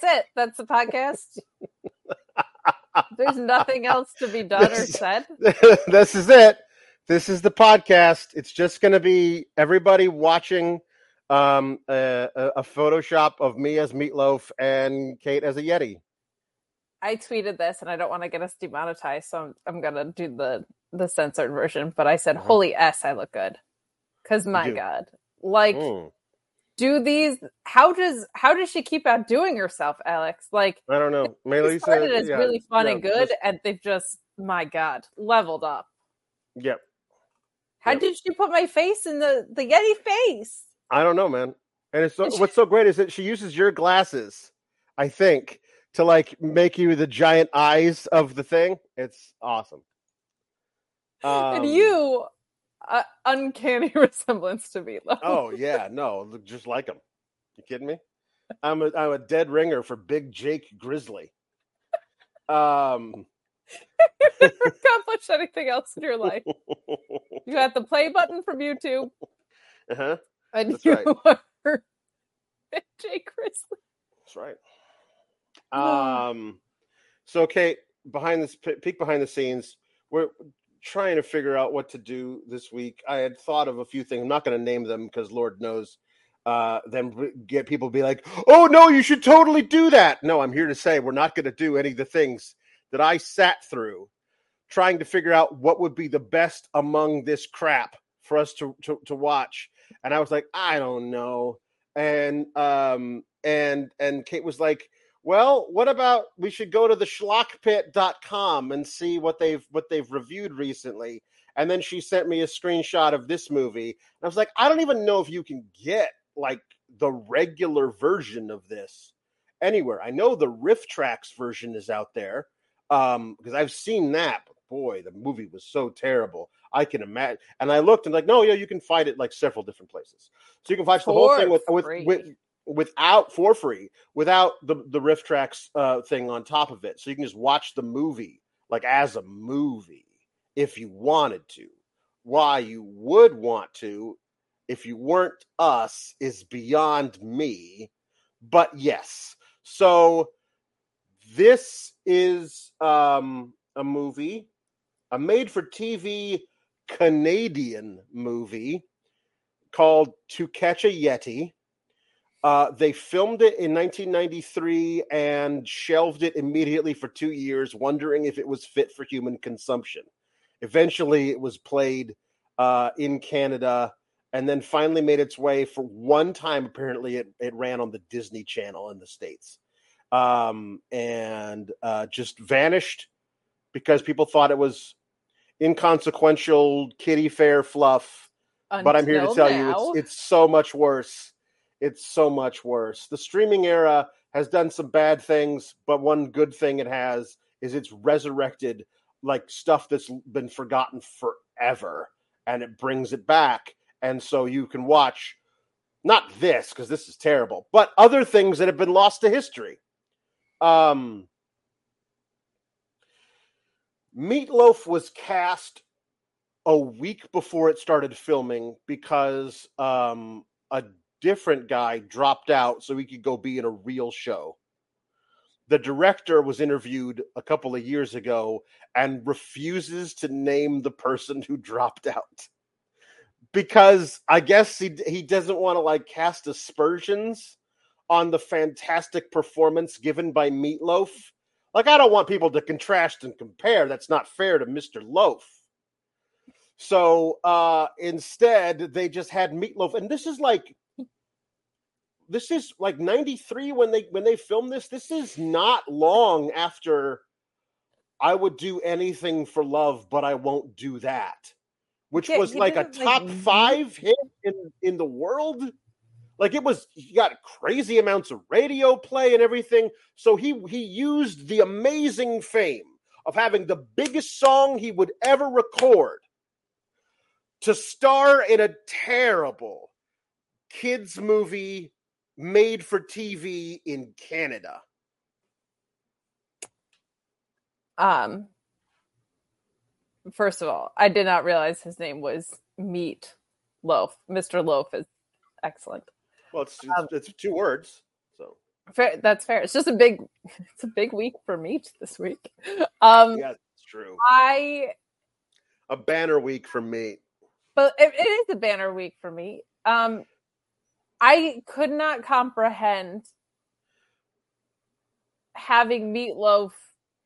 That's it. That's the podcast. There's nothing else to be done or said. this is it. This is the podcast. It's just going to be everybody watching um, a, a Photoshop of me as Meatloaf and Kate as a Yeti. I tweeted this, and I don't want to get us demonetized, so I'm, I'm gonna do the the censored version. But I said, Uh-huh. "Holy s, I look good," because my god, like, Mm. Do these? How does how does she keep outdoing herself, Alex? Like, I don't know. Melissa, started as yeah, really fun yeah, and good, just- and they've just, my god, leveled up. yep. How Yep. did she put my face in the the Yeti face? I don't know, man. And it's so, what's so great is that she uses your glasses, I think, to like make you the giant eyes of the thing. It's awesome. and Um, you, uh, uncanny resemblance to Meatloaf. Oh yeah, no, look just like him. You kidding me? I'm a I'm a dead ringer for Big Jake Grizzly. Um, accomplish anything else in your life. You got the play button from YouTube, uh-huh, and That's you right. are Jay Grizzly. that's right. Um, so Kate, behind this peek behind the scenes, we're trying to figure out what to do this week. I had thought of a few things. I'm not going to name them because Lord knows. Uh, then get people be like, "Oh no, you should totally do that." No, I'm here to say we're not going to do any of the things that I sat through trying to figure out what would be the best among this crap for us to to, to watch. And I was like, I don't know. And um and and Kate was like, well, what about we should go to the schlockpit.com and see what they've what they've reviewed recently. And then she sent me a screenshot of this movie. And I was like, I don't even know if you can get like the regular version of this anywhere. I know the RiffTrax version is out there um because I've seen that. But boy, the movie was so terrible. I can imagine. And I looked and like, no, yeah, you can find it like several different places. So you can watch the whole thing with with, with without for free without the the RiffTrax uh thing on top of it. So you can just watch the movie like as a movie if you wanted to. Why you would want to if you weren't us is beyond me. But yes. So this is um a movie a made for tv canadian movie called to catch a yeti uh, they filmed it in 1993 and shelved it immediately for two years, wondering if it was fit for human consumption. Eventually, it was played uh, in Canada and then finally made its way for one time. Apparently, it, it ran on the Disney Channel in the States um, and uh, just vanished because people thought it was inconsequential kiddie fare fluff. But I'm here to Until tell you, it's it's so much worse. It's so much worse. The streaming era has done some bad things, but one good thing it has is it's resurrected like stuff that's been forgotten forever, and it brings it back. And so you can watch not this because this is terrible, but other things that have been lost to history. Um, Meatloaf was cast a week before it started filming because um, a different guy dropped out so he could go be in a real show. The director was interviewed a couple of years ago and refuses to name the person who dropped out because I guess he he doesn't want to like cast aspersions on the fantastic performance given by Meatloaf. Like I don't want people to contrast and compare. That's not fair to Mr. Loaf. So uh instead they just had Meatloaf and this is like this is like 93 when they when they filmed this. This is not long after I would do anything for love, but I won't do that. Which Yeah, was like a like, top five hit in, in the world. Like it was he got crazy amounts of radio play and everything. So he he used the amazing fame of having the biggest song he would ever record to star in a terrible kids movie made for TV in Canada. Um, first of all, I did not realize his name was Meat Loaf. Mr. Loaf is excellent. Well, it's it's, Um, it's two words. So Fair, that's fair. It's just a big, it's a big week for meat this week. Um, yeah, it's true. I, A banner week for Meat, but it, it is a banner week for me. Um, I could not comprehend having Meatloaf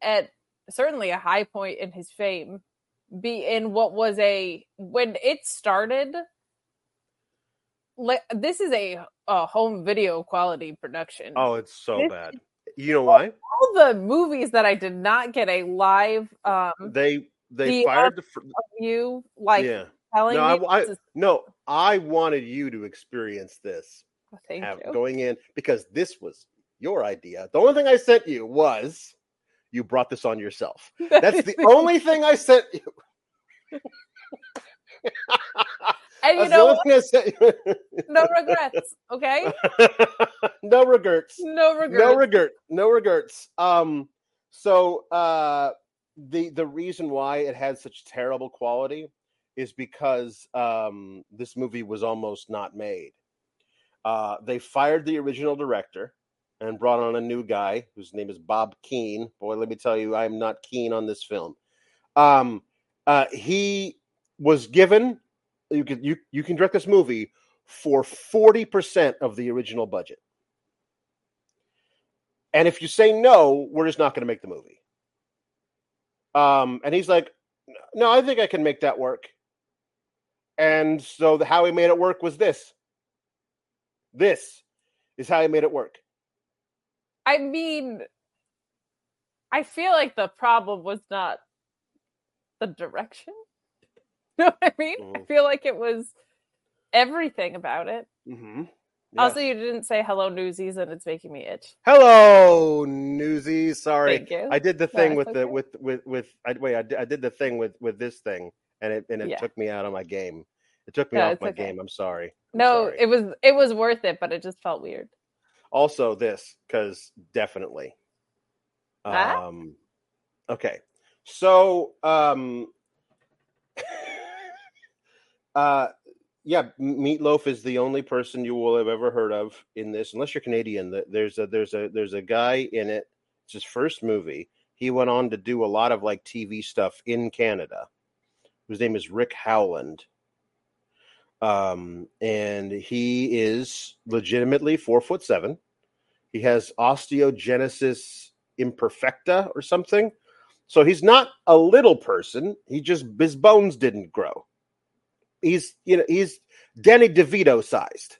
at certainly a high point in his fame be in what was a when it started. Like this is a, a home video quality production. Oh, it's so This- bad. You know why? all the movies that I did not get a live um They they The fired the fr- view like yeah. telling No, I, I no, I wanted you to experience this oh, thank have, you. going in because this was your idea. The only thing I sent you was you brought this on yourself. That's the only thing I sent you. and you know the only thing I sent you. no regrets, okay? no regrets. No regrets. No regret. No regrets. Um. So, uh, the the reason why it had such terrible quality is because um this movie was almost not made. Uh, they fired the original director and brought on a new guy whose name is Bob Keen. Boy, let me tell you, I'm not keen on this film. Um, uh, he was given you can you you can direct this movie for forty percent of the original budget. And if you say no, we're just not going to make the movie. Um, and he's like, no, I think I can make that work. And so the, how he made it work was this. This is how he made it work. I mean, I feel like the problem was not the direction. You know what I mean? I Mhm. feel like it was everything about it. Mm-hmm. Also, you didn't say hello newsies, and it's making me itch. hello, Newsies. Sorry, Thank you. I did the thing with the with with with. I, wait, I did, I did the thing with with this thing, and it and it Yeah. took me out of my game. It took me No, off my okay. game. I'm sorry. I'm no, sorry. it was it was worth it, but it just felt weird. also this because definitely Ah? um okay so um uh yeah meatloaf is the only person you will have ever heard of in this unless you're canadian there's a there's a there's a guy in it it's his first movie he went on to do a lot of like tv stuff in canada whose name is rick howland um and he is legitimately four foot seven he has osteogenesis imperfecta or something. So he's not a little person. He just his bones didn't grow. He's you know he's Danny DeVito sized.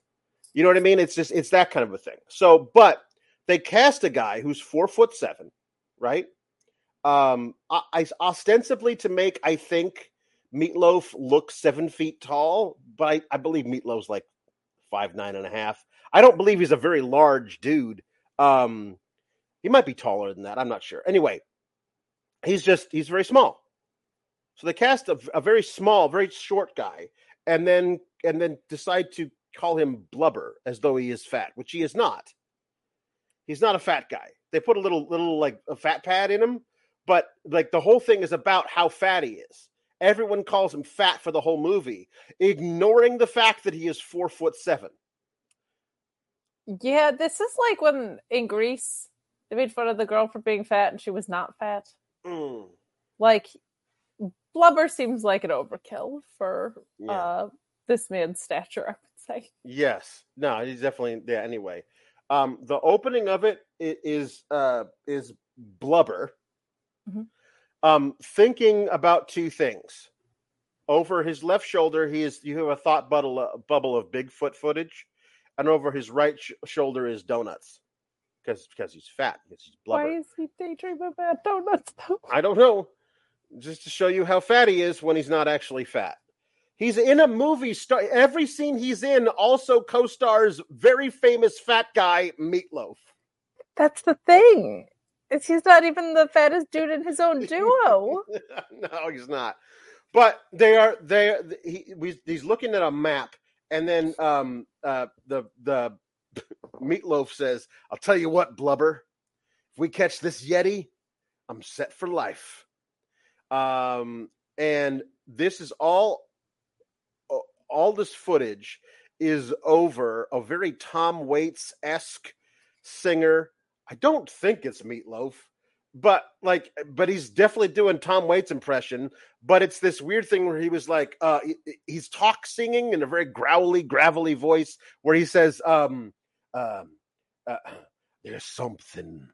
You know what I mean? It's just it's that kind of a thing. So, but they cast a guy who's four foot seven, right? Um, I, I ostensibly to make I think Meatloaf looks seven feet tall, but I, I believe Meatloaf's like five nine and a half. I don't believe he's a very large dude. Um, he might be taller than that. I'm not sure. Anyway, he's just he's very small. So they cast a, a very small, very short guy, and then and then decide to call him Blubber as though he is fat, which he is not. He's not a fat guy. They put a little little like a fat pad in him, but like the whole thing is about how fat he is. Everyone calls him fat for the whole movie, ignoring the fact that he is four foot seven. Yeah, this is like when in Greece they made fun of the girl for being fat and she was not fat. Mm, Like blubber seems like an overkill for yeah. uh this man's stature, I would say. Yes. No, he's definitely yeah. Anyway, um, the opening of it is is uh is blubber, Mhm. Um, thinking about two things. Over his left shoulder, he is you have a thought bubble uh, bubble of Bigfoot footage, and over his right sh- shoulder is donuts, because because he's fat, because he's blubber. Why is he daydreaming about donuts though? I don't know. Just to show you how fat he is when he's not actually fat. He's in a movie. Star- every scene he's in also co-stars very famous fat guy Meatloaf. That's the thing. He's not even the fattest dude in his own duo. no, he's not. But they are. They. He, he's looking at a map, and then um, uh, the the Meatloaf says, "I'll tell you what, Blubber. If we catch this Yeti, I'm set for life." Um, and this is all. All this footage is over a very Tom Waits esque singer. I don't think it's Meatloaf, but like, but he's definitely doing Tom Waits impression. But it's this weird thing where he was like, uh, he's talk singing in a very growly, gravelly voice, where he says, um, um, uh, "There's something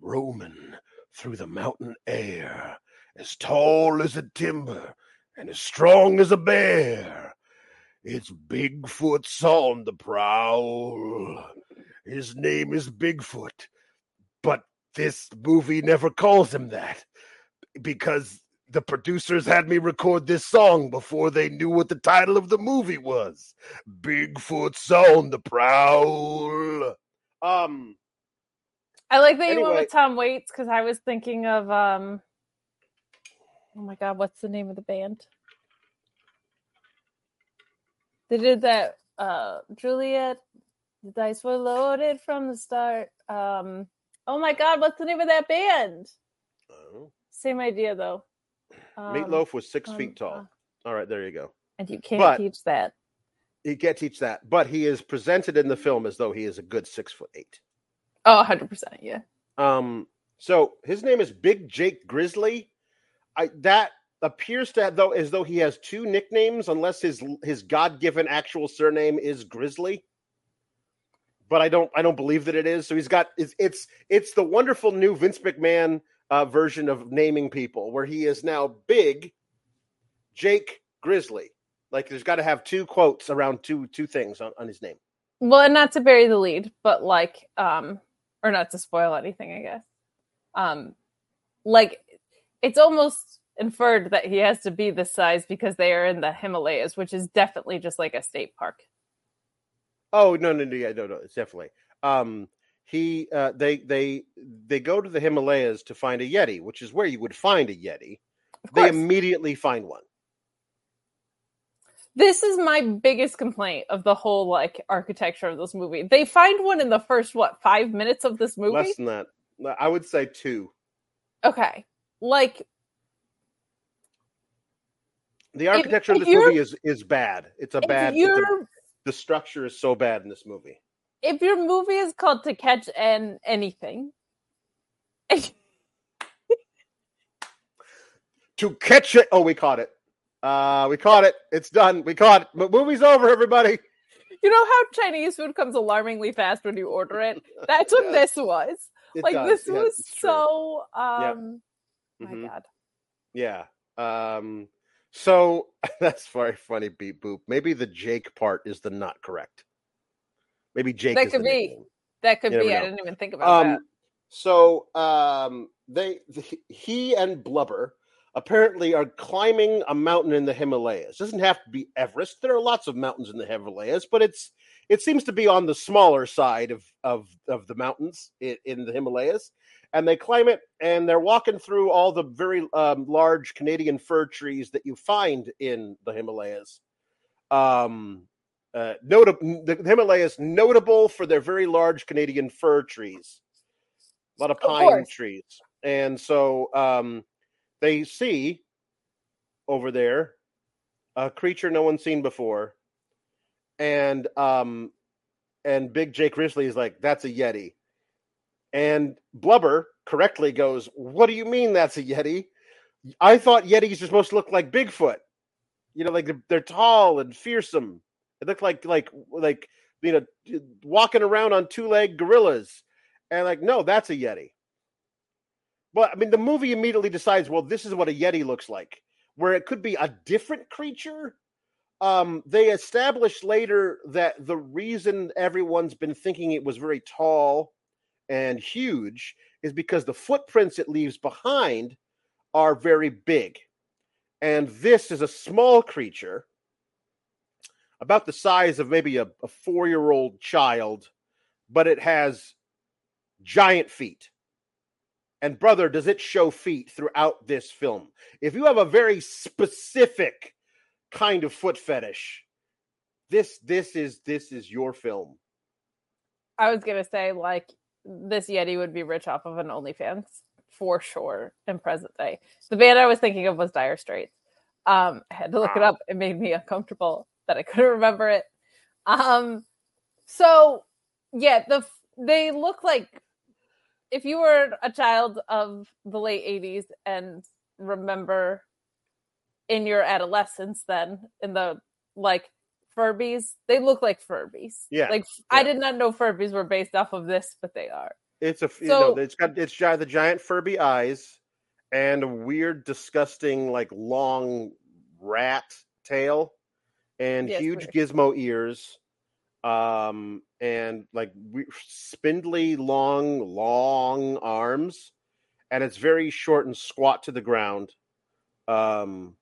roaming through the mountain air, as tall as a timber and as strong as a bear." It's Bigfoot's on the prowl. His name is Bigfoot, but this movie never calls him that because the producers had me record this song before they knew what the title of the movie was. Bigfoot's on the prowl. Um, I like that you went with Tom Waits because I was thinking of um. Oh my god, what's the name of the band? They did that. Uh, Juliet, the dice were loaded from the start. Um, oh my god, what's the name of that band? oh, Same idea though. Um, Meatloaf was six um, feet tall. All right, there you go. and you can't But- teach that. He can't teach that, but he is presented in the film as though he is a good six foot eight. Oh, 100 percent. Yeah. Um, so his name is Big Jake Grizzly. I that appears to have though as though he has two nicknames, unless his his God given actual surname is Grizzly. But I don't I don't believe that it is. So he's got it's it's it's the wonderful new Vince McMahon uh, version of naming people, where he is now Big Jake Grizzly. Like there's got to have two quotes around two two things on, on his name. Well, and not to bury the lead, but like, um, or not to spoil anything, I guess. Um, like, it's almost inferred that he has to be this size because they are in the Himalayas, which is definitely just like a state park. Oh no no no yeah no no it's definitely. Um he uh they they they go to the Himalayas to find a yeti which is where you would find a yeti. They immediately find one. This is my biggest complaint of the whole like architecture of this movie. They find one in the first what five minutes of this movie. less than that. I would say two. Okay, like the architecture if of this movie is is bad. It's a bad you're the structure is so bad in this movie if your movie is called To Catch an Anything, to catch it oh we caught it uh we caught it it's done we caught it movie's over everybody you know how Chinese food comes alarmingly fast when you order it? That's what this was. It like does. this was so um my Mhm. god. Yeah. Um so that's very funny, beep boop. Maybe the Jake part is the not correct. Maybe Jake That is could the be. nickname. That could You be. I didn't even think about that. Um so um they he and Blubber apparently are climbing a mountain in the Himalayas. Doesn't have to be Everest. There are lots of mountains in the Himalayas, but it's it seems to be on the smaller side of of of the mountains in, in the Himalayas. And they climb it, and they're walking through all the very um, large Canadian fir trees that you find in the Himalayas. Um, uh, notable, the Himalayas notable for their very large Canadian fir trees, a lot of Of pine course. trees, and so um, they see over there a creature no one's seen before, and um, and Big Jake Grizzly is like, "That's a yeti," and Blubber correctly goes, "What do you mean that's a yeti? I thought yetis are supposed to look like Bigfoot. You know, like they're, they're tall and fearsome. They look like like like you know walking around on two leg gorillas." And like, no, that's a yeti. But I mean, the movie immediately decides, well, this is what a yeti looks like, where it could be a different creature. Um, they establish later that the reason everyone's been thinking it was very tall and huge is because the footprints it leaves behind are very big. And this is a small creature, about the size of maybe a, a four year old child, but it has giant feet. And brother, does it show feet throughout this film? If you have a very specific kind of foot fetish, this this is this is your film. I was gonna say like this Yeti would be rich off of an OnlyFans for sure in present day. The band I was thinking of was Dire Straits. Um, I had to look it up. It made me uncomfortable that I couldn't remember it. Um, so yeah, the they look like if you were a child of the late 80s and remember in your adolescence then in the like Furbies, they look like Furbies. Yeah, Like I did not know Furbies were based off of this, but they are. It's a you So- know it's got it's the giant Furby eyes and a weird, disgusting, like long rat tail and Yes, huge weird. gizmo ears, um, and like we- spindly, long, long arms, and it's very short and squat to the ground. Um,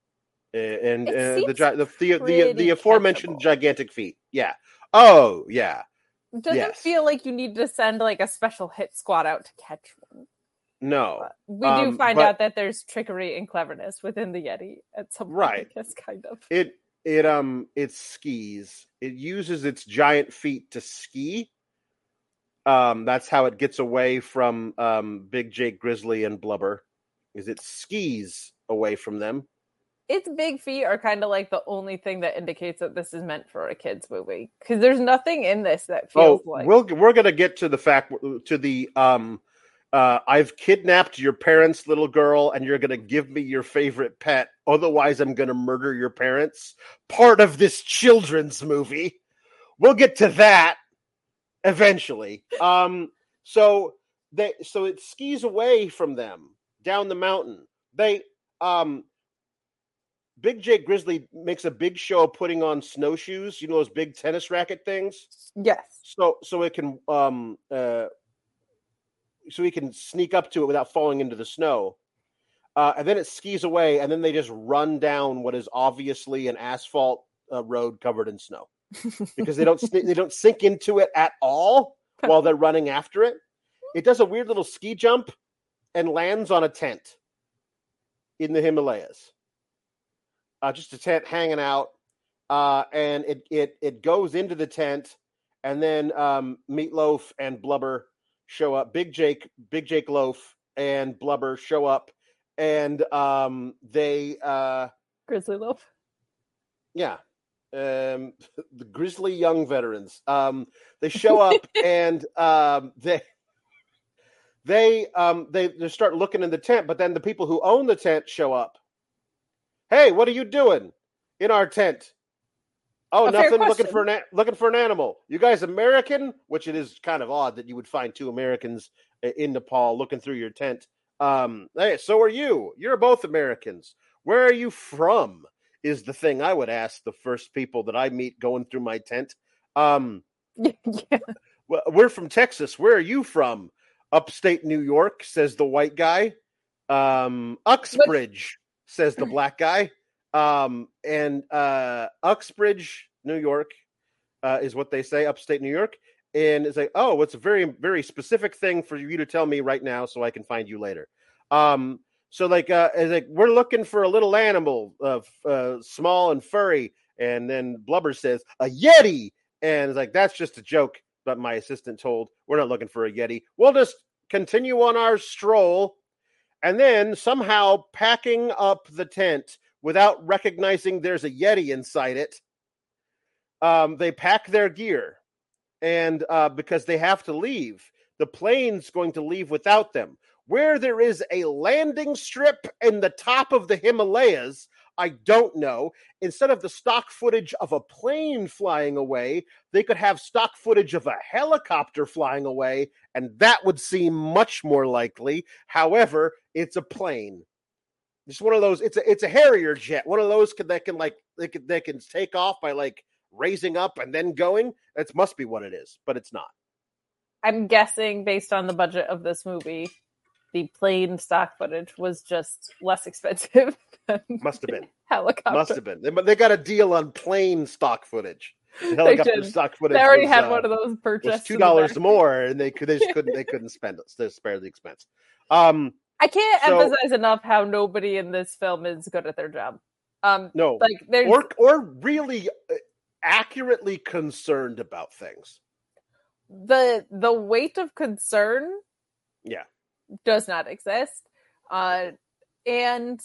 and, and the, the the the the aforementioned catchable. gigantic feet. Yeah. Oh yeah. It doesn't Yes. feel like you need to send like a special hit squad out to catch one. No. We Um, do find but- out that there's trickery and cleverness within the Yeti at some point. Right. Guess kind of. it it um it skis it uses its giant feet to ski um that's how it gets away from um big jake grizzly and blubber is it skis away from them its big feet are kind of like the only thing that indicates that this is meant for a kids movie because there's nothing in this that oh feels like we'll we're gonna get to the fact to the um uh, I've kidnapped your parents' little girl, and you're going to give me your favorite pet. Otherwise, I'm going to murder your parents. Part of this children's movie. We'll get to that eventually. Um, so they so it skis away from them down the mountain. They um Big Jake Grizzly makes a big show of putting on snowshoes, you know those big tennis racket things. yes So so it can um uh so he can sneak up to it without falling into the snow. Uh, and then it skis away, and then they just run down what is obviously an asphalt uh, road covered in snow because they don't they don't sink into it at all while they're running after it. It does a weird little ski jump and lands on a tent in the Himalayas. Uh, just a tent hanging out, uh, and it it it goes into the tent, and then um, Meatloaf and Blubber show up. Big Jake, Big Jake Loaf, and Blubber show up, and um, they uh, grizzly loaf yeah um the grizzly young veterans um they show up and um they they um they, they start looking in the tent but then the people who own the tent show up hey what are you doing in our tent? Oh A nothing looking for an looking for an animal. You guys american? Which it is kind of odd that you would find two americans in nepal looking through your tent. Um hey so are you. You're both americans. Where are you from is the thing I would ask the first people that I meet going through my tent. Um, yeah. we're from Texas. Where are you from? Upstate New York, says the white guy. Um, Uxbridge, says the black guy. Um, and uh, Uxbridge, New York, uh, is what they say, upstate New York. And it's like, oh, it's a very, very specific thing for you to tell me right now so I can find you later. Um, so like, uh, it's like we're looking for a little animal, uh, f- uh, small and furry, and then Blubber says a yeti, and it's like that's just a joke. But my assistant told we're not looking for a yeti. We'll just continue on our stroll, and then somehow packing up the tent without recognizing there's a yeti inside it. Um, they pack their gear, and uh, because they have to leave, the plane's going to leave without them where there is a landing strip in the top of the Himalayas, I don't know. Instead of the stock footage of a plane flying away, they could have stock footage of a helicopter flying away, and that would seem much more likely. However, it's a plane. It's one of those. It's a it's a Harrier jet. One of those can, that can like they can they can take off by like raising up and then going. That must be what it is, but it's not. i'm guessing based on the budget of this movie the plane stock footage was just less expensive than Must have been. helicopter Must have been. They, they got a deal on plane stock footage. The helicopter stock footage. they already was, had uh, one of those purchased two dollars more, and they could they just couldn't they couldn't spend it. They spare the expense. Um, I can't So- emphasize enough how nobody in this film is good at their job. Um, no, like there's or or really uh, accurately concerned about things. the the weight of concern Yeah. does not exist uh and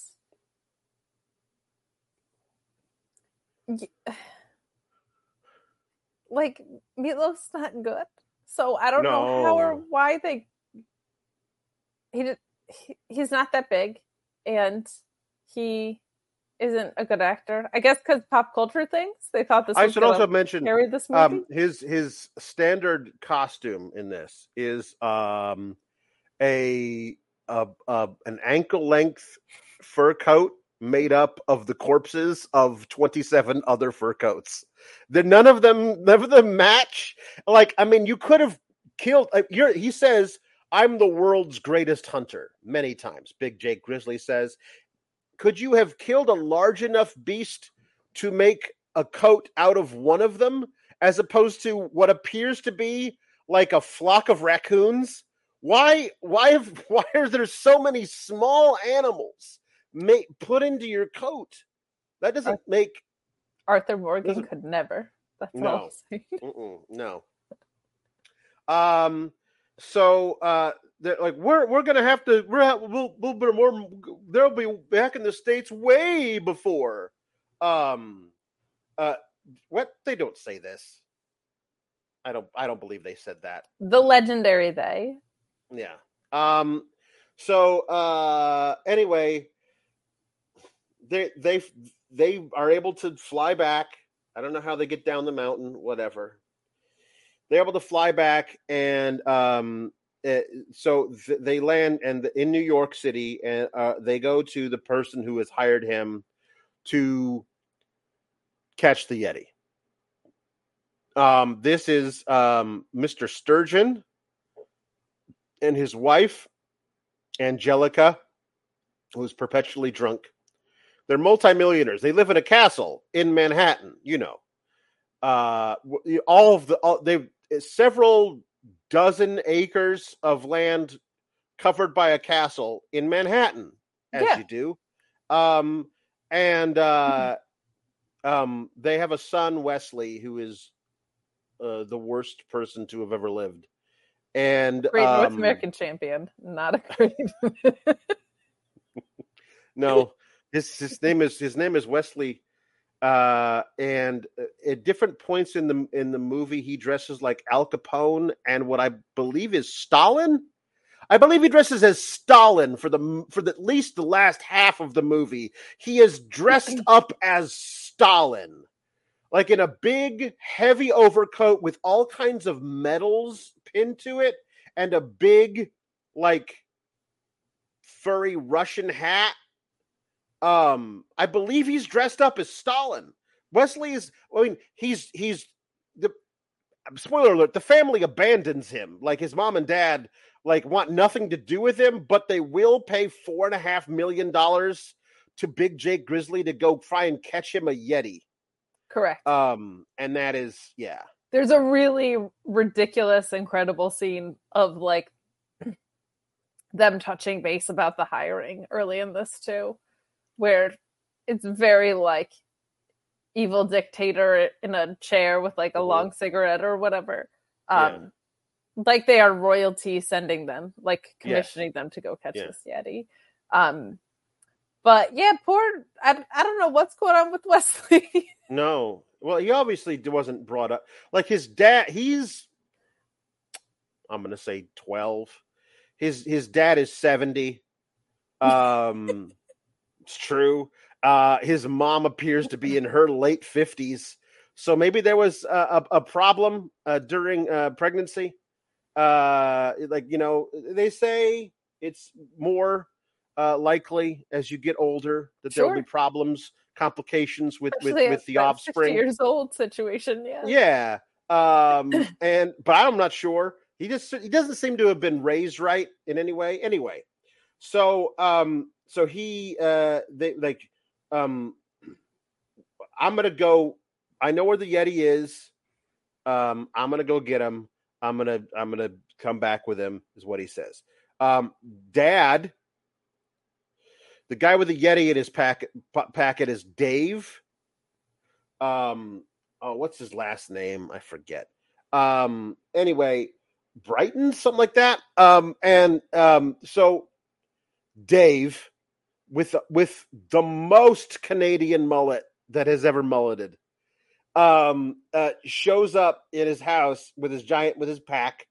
like meatloaf's not good So I don't know how or why they. He, did, he he's not that big, and he isn't a good actor. I guess because pop culture things, they thought this. I was should also mention this movie. um his his standard costume in this is um a, a, a an ankle length fur coat made up of the corpses of 27 other fur coats that none of them none of them match like i mean you could have killed uh, you're, he says i'm the world's greatest hunter many times big jake grizzly says could you have killed a large enough beast to make a coat out of one of them as opposed to what appears to be like a flock of raccoons why why have, why are there so many small animals ma- put into your coat that doesn't make Arthur Morgan could never. That's all. No. I'm saying. Mm-mm, no. Um. So, uh, they're like we're we're gonna have to we're we'll we'll be more they'll be back in the states way before. Um. Uh. What they don't say this. I don't. I don't believe they said that. The legendary they. Yeah. Um. So. Uh. Anyway. They they they are able to fly back. I don't know how they get down the mountain. Whatever. They're able to fly back, and um. uh, so th- they land and in New York City, and uh, they go to the person who has hired him to catch the Yeti. Um, this is um, Mr. Sturgeon and his wife, Angelica, who's perpetually drunk. They're multimillionaires. They live in a castle in Manhattan, you know. Uh, all of the all, they've several dozen acres of land covered by a castle in Manhattan, as Yeah. you do. Um, and uh, um, they have a son, Wesley, who is uh, the worst person to have ever lived. And Great North um, American champion. Not a great. No, his his name is his name is Wesley. Uh, and uh, at different points in the in the movie, he dresses like Al Capone and what I believe is Stalin. I believe he dresses as Stalin for the for the, at least the last half of the movie. He is dressed up as Stalin, like in a big, heavy overcoat with all kinds of medals pinned to it, and a big, like, furry Russian hat. Um, I believe he's dressed up as Stalin. Wesley is. I mean, he's he's the spoiler alert. The family abandons him. Like his mom and dad like want nothing to do with him, but they will pay four and a half million dollars to Big Jake Grizzly to go try and catch him a Yeti. Correct. Um, and that is yeah. There's a really ridiculous, incredible scene of like them touching base about the hiring early in this too, where it's very like evil dictator in a chair with like a Mhm. long cigarette or whatever. Yeah. Um like they are royalty sending them, like commissioning them to go catch Yeah. this Yeti. Um but yeah, poor I, I don't know what's going on with Wesley. No. Well, he obviously wasn't brought up like his dad. He's, I'm going to say twelve. His his dad is seventy. Um, it's true. Uh, his mom appears to be in her late fifties, so maybe there was a, a, a problem uh, during uh, pregnancy. Uh, like you know, they say it's more uh, likely as you get older that there will be problems, complications with with, Especially with the offspring. years old situation, yeah. Yeah. Um and but I'm not sure. He just he doesn't seem to have been raised right in any way. Anyway. So um so he uh they like um I'm to go I know where the Yeti is. Um I'm to go get him. I'm to I'm to come back with him is what he says. Um dad the guy with the Yeti in his packet packet is Dave. Um oh, what's his last name? I forget. Um, anyway, Brighton, something like that. Um, and um, so Dave, with with the most Canadian mullet that has ever mulleted, um, uh, shows up in his house with his giant with his pack,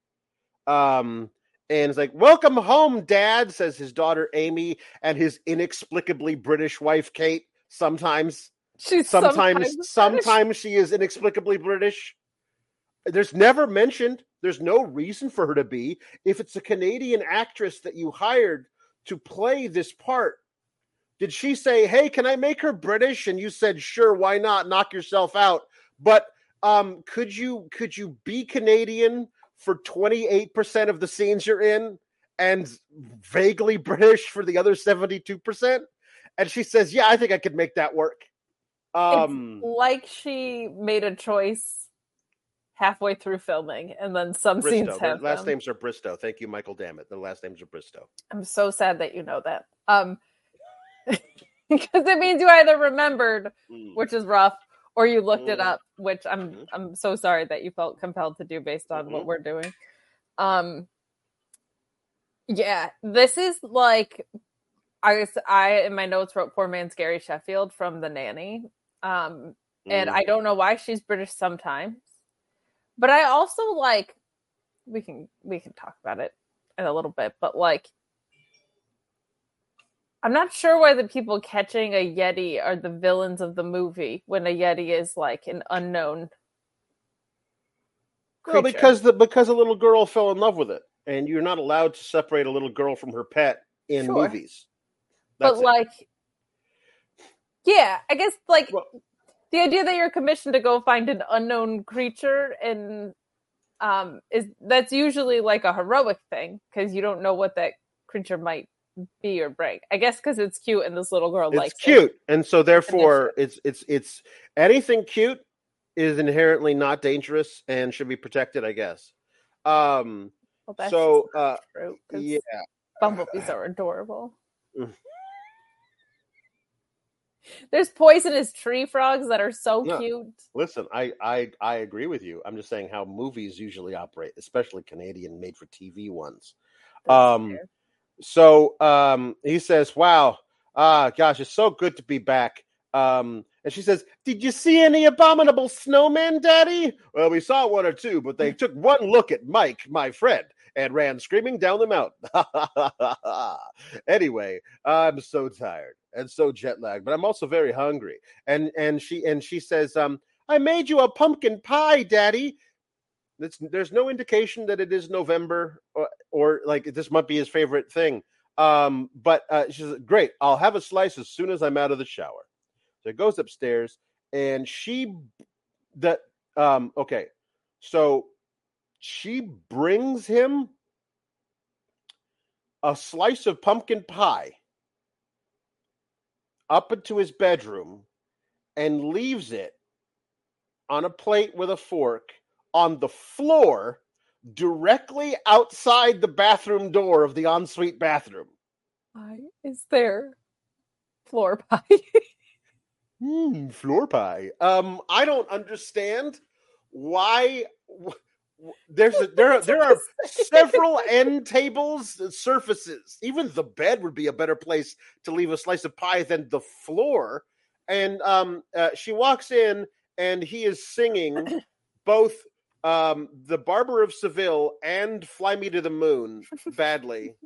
um, and is like, "Welcome home, Dad," says his daughter Amy and his inexplicably British wife Kate. Sometimes, She's sometimes, sometimes, sometimes, she is inexplicably British. There's never mentioned. There's no reason for her to be. If it's a Canadian actress that you hired to play this part, did she say, "Hey, can I make her British?" And you said, "Sure, why not? Knock yourself out." But um, could you could you be Canadian for 28% of the scenes you're in and vaguely British for the other 72%? And she says, "Yeah, I think I could make that work." Um, it's like she made a choice halfway through filming, and then some scenes Bristow. Their have last them. names are Bristow. Thank you, Michael. Damn it, the last names are Bristow. I'm so sad that you know that. Um, because it means you either remembered, Mm. which is rough, or you looked it Mhm. up, which I'm Mhm. I'm so sorry that you felt compelled to do based on what Mhm. we're doing. Um, yeah, this is like I I in my notes wrote poor man's Gary Sheffield from The Nanny. Um, and Mm. I don't know why she's British sometimes, but I also like we can we can talk about it in a little bit, but like I'm not sure why the people catching a Yeti are the villains of the movie when a Yeti is like an unknown. Well, because the because a little girl fell in love with it, and you're not allowed to separate a little girl from her pet in Sure. movies. but it. like, yeah, I guess like Well- the idea that you're commissioned to go find an unknown creature and um is that's usually like a heroic thing because you don't know what that creature might be or break. I guess because it's cute and this little girl it's likes it. It's cute, and so therefore it's it's it's anything cute is inherently not dangerous and should be protected. I guess. Um. Well, so uh, true. yeah. bumblebees are adorable. Mm. There's poisonous tree frogs that are so Yeah. cute. Listen, I, I I agree with you. I'm just saying how movies usually operate, especially Canadian made for TV ones. That's Um, fair. So um, he says, "Wow, ah, gosh, it's so good to be back." Um, and she says, "Did you see any abominable snowmen, Daddy?" Well, we saw one or two, but they took one look at Mike, my friend, and ran screaming down the mountain. anyway, I'm so tired and so jet lagged, but I'm also very hungry. And and she and she says, um, "I made you a pumpkin pie, Daddy." It's, there's no indication that it is November or, or like this might be his favorite thing. Um, but uh, she says, "Great, I'll have a slice as soon as I'm out of the shower." So it goes upstairs, and she that um okay, so she brings him a slice of pumpkin pie up into his bedroom and leaves it on a plate with a fork on the floor directly outside the bathroom door of the ensuite bathroom. Why is there floor pie? Hmm, floor pie. Um, I don't understand why. There's a, there are, there are several end tables uh, surfaces. Even the bed would be a better place to leave a slice of pie than the floor. And um, uh, she walks in, and he is singing both um, the Barber of Seville and Fly Me to the Moon badly.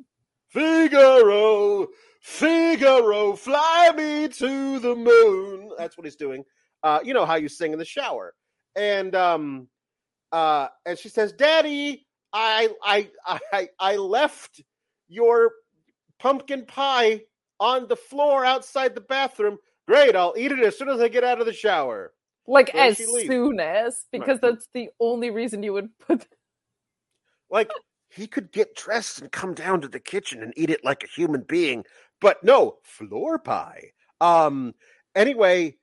Figaro, Figaro, fly me to the moon. That's what he's doing. Uh, you know how you sing in the shower. And um uh and she says, Daddy, I I I I left your pumpkin pie on the floor outside the bathroom. Great, I'll eat it as soon as I get out of the shower. Like as does she leave? soon as, because Right. that's the only reason you would put. Like he could get dressed and come down to the kitchen and eat it like a human being, but no floor pie. Um. Anyway,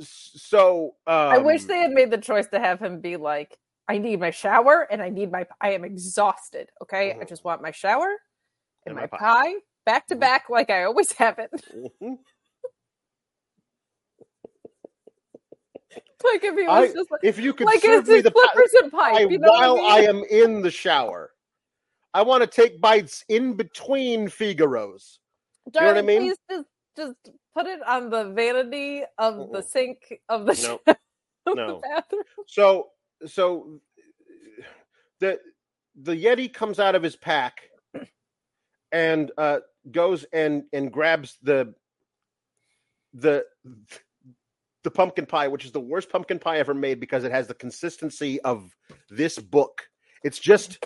so um, I wish they had made the choice to have him be like, "I need my shower and I need my. I am exhausted. Okay, I Mhm. just want my shower and, And my, my pie." back to Mhm. back, like I always have it. like if he was I- just like, If you could like serve me the flippers and pipe, you know while I, I am in the shower, I want to take bites in between Figaro's. Darling, you know what I mean? Please just just put it on the vanity of the Mhm. sink of the. No. shower. No. the bathroom. So so the the Yeti comes out of his pack and uh goes and and grabs the the the pumpkin pie, which is the worst pumpkin pie ever made because it has the consistency of this book. It's just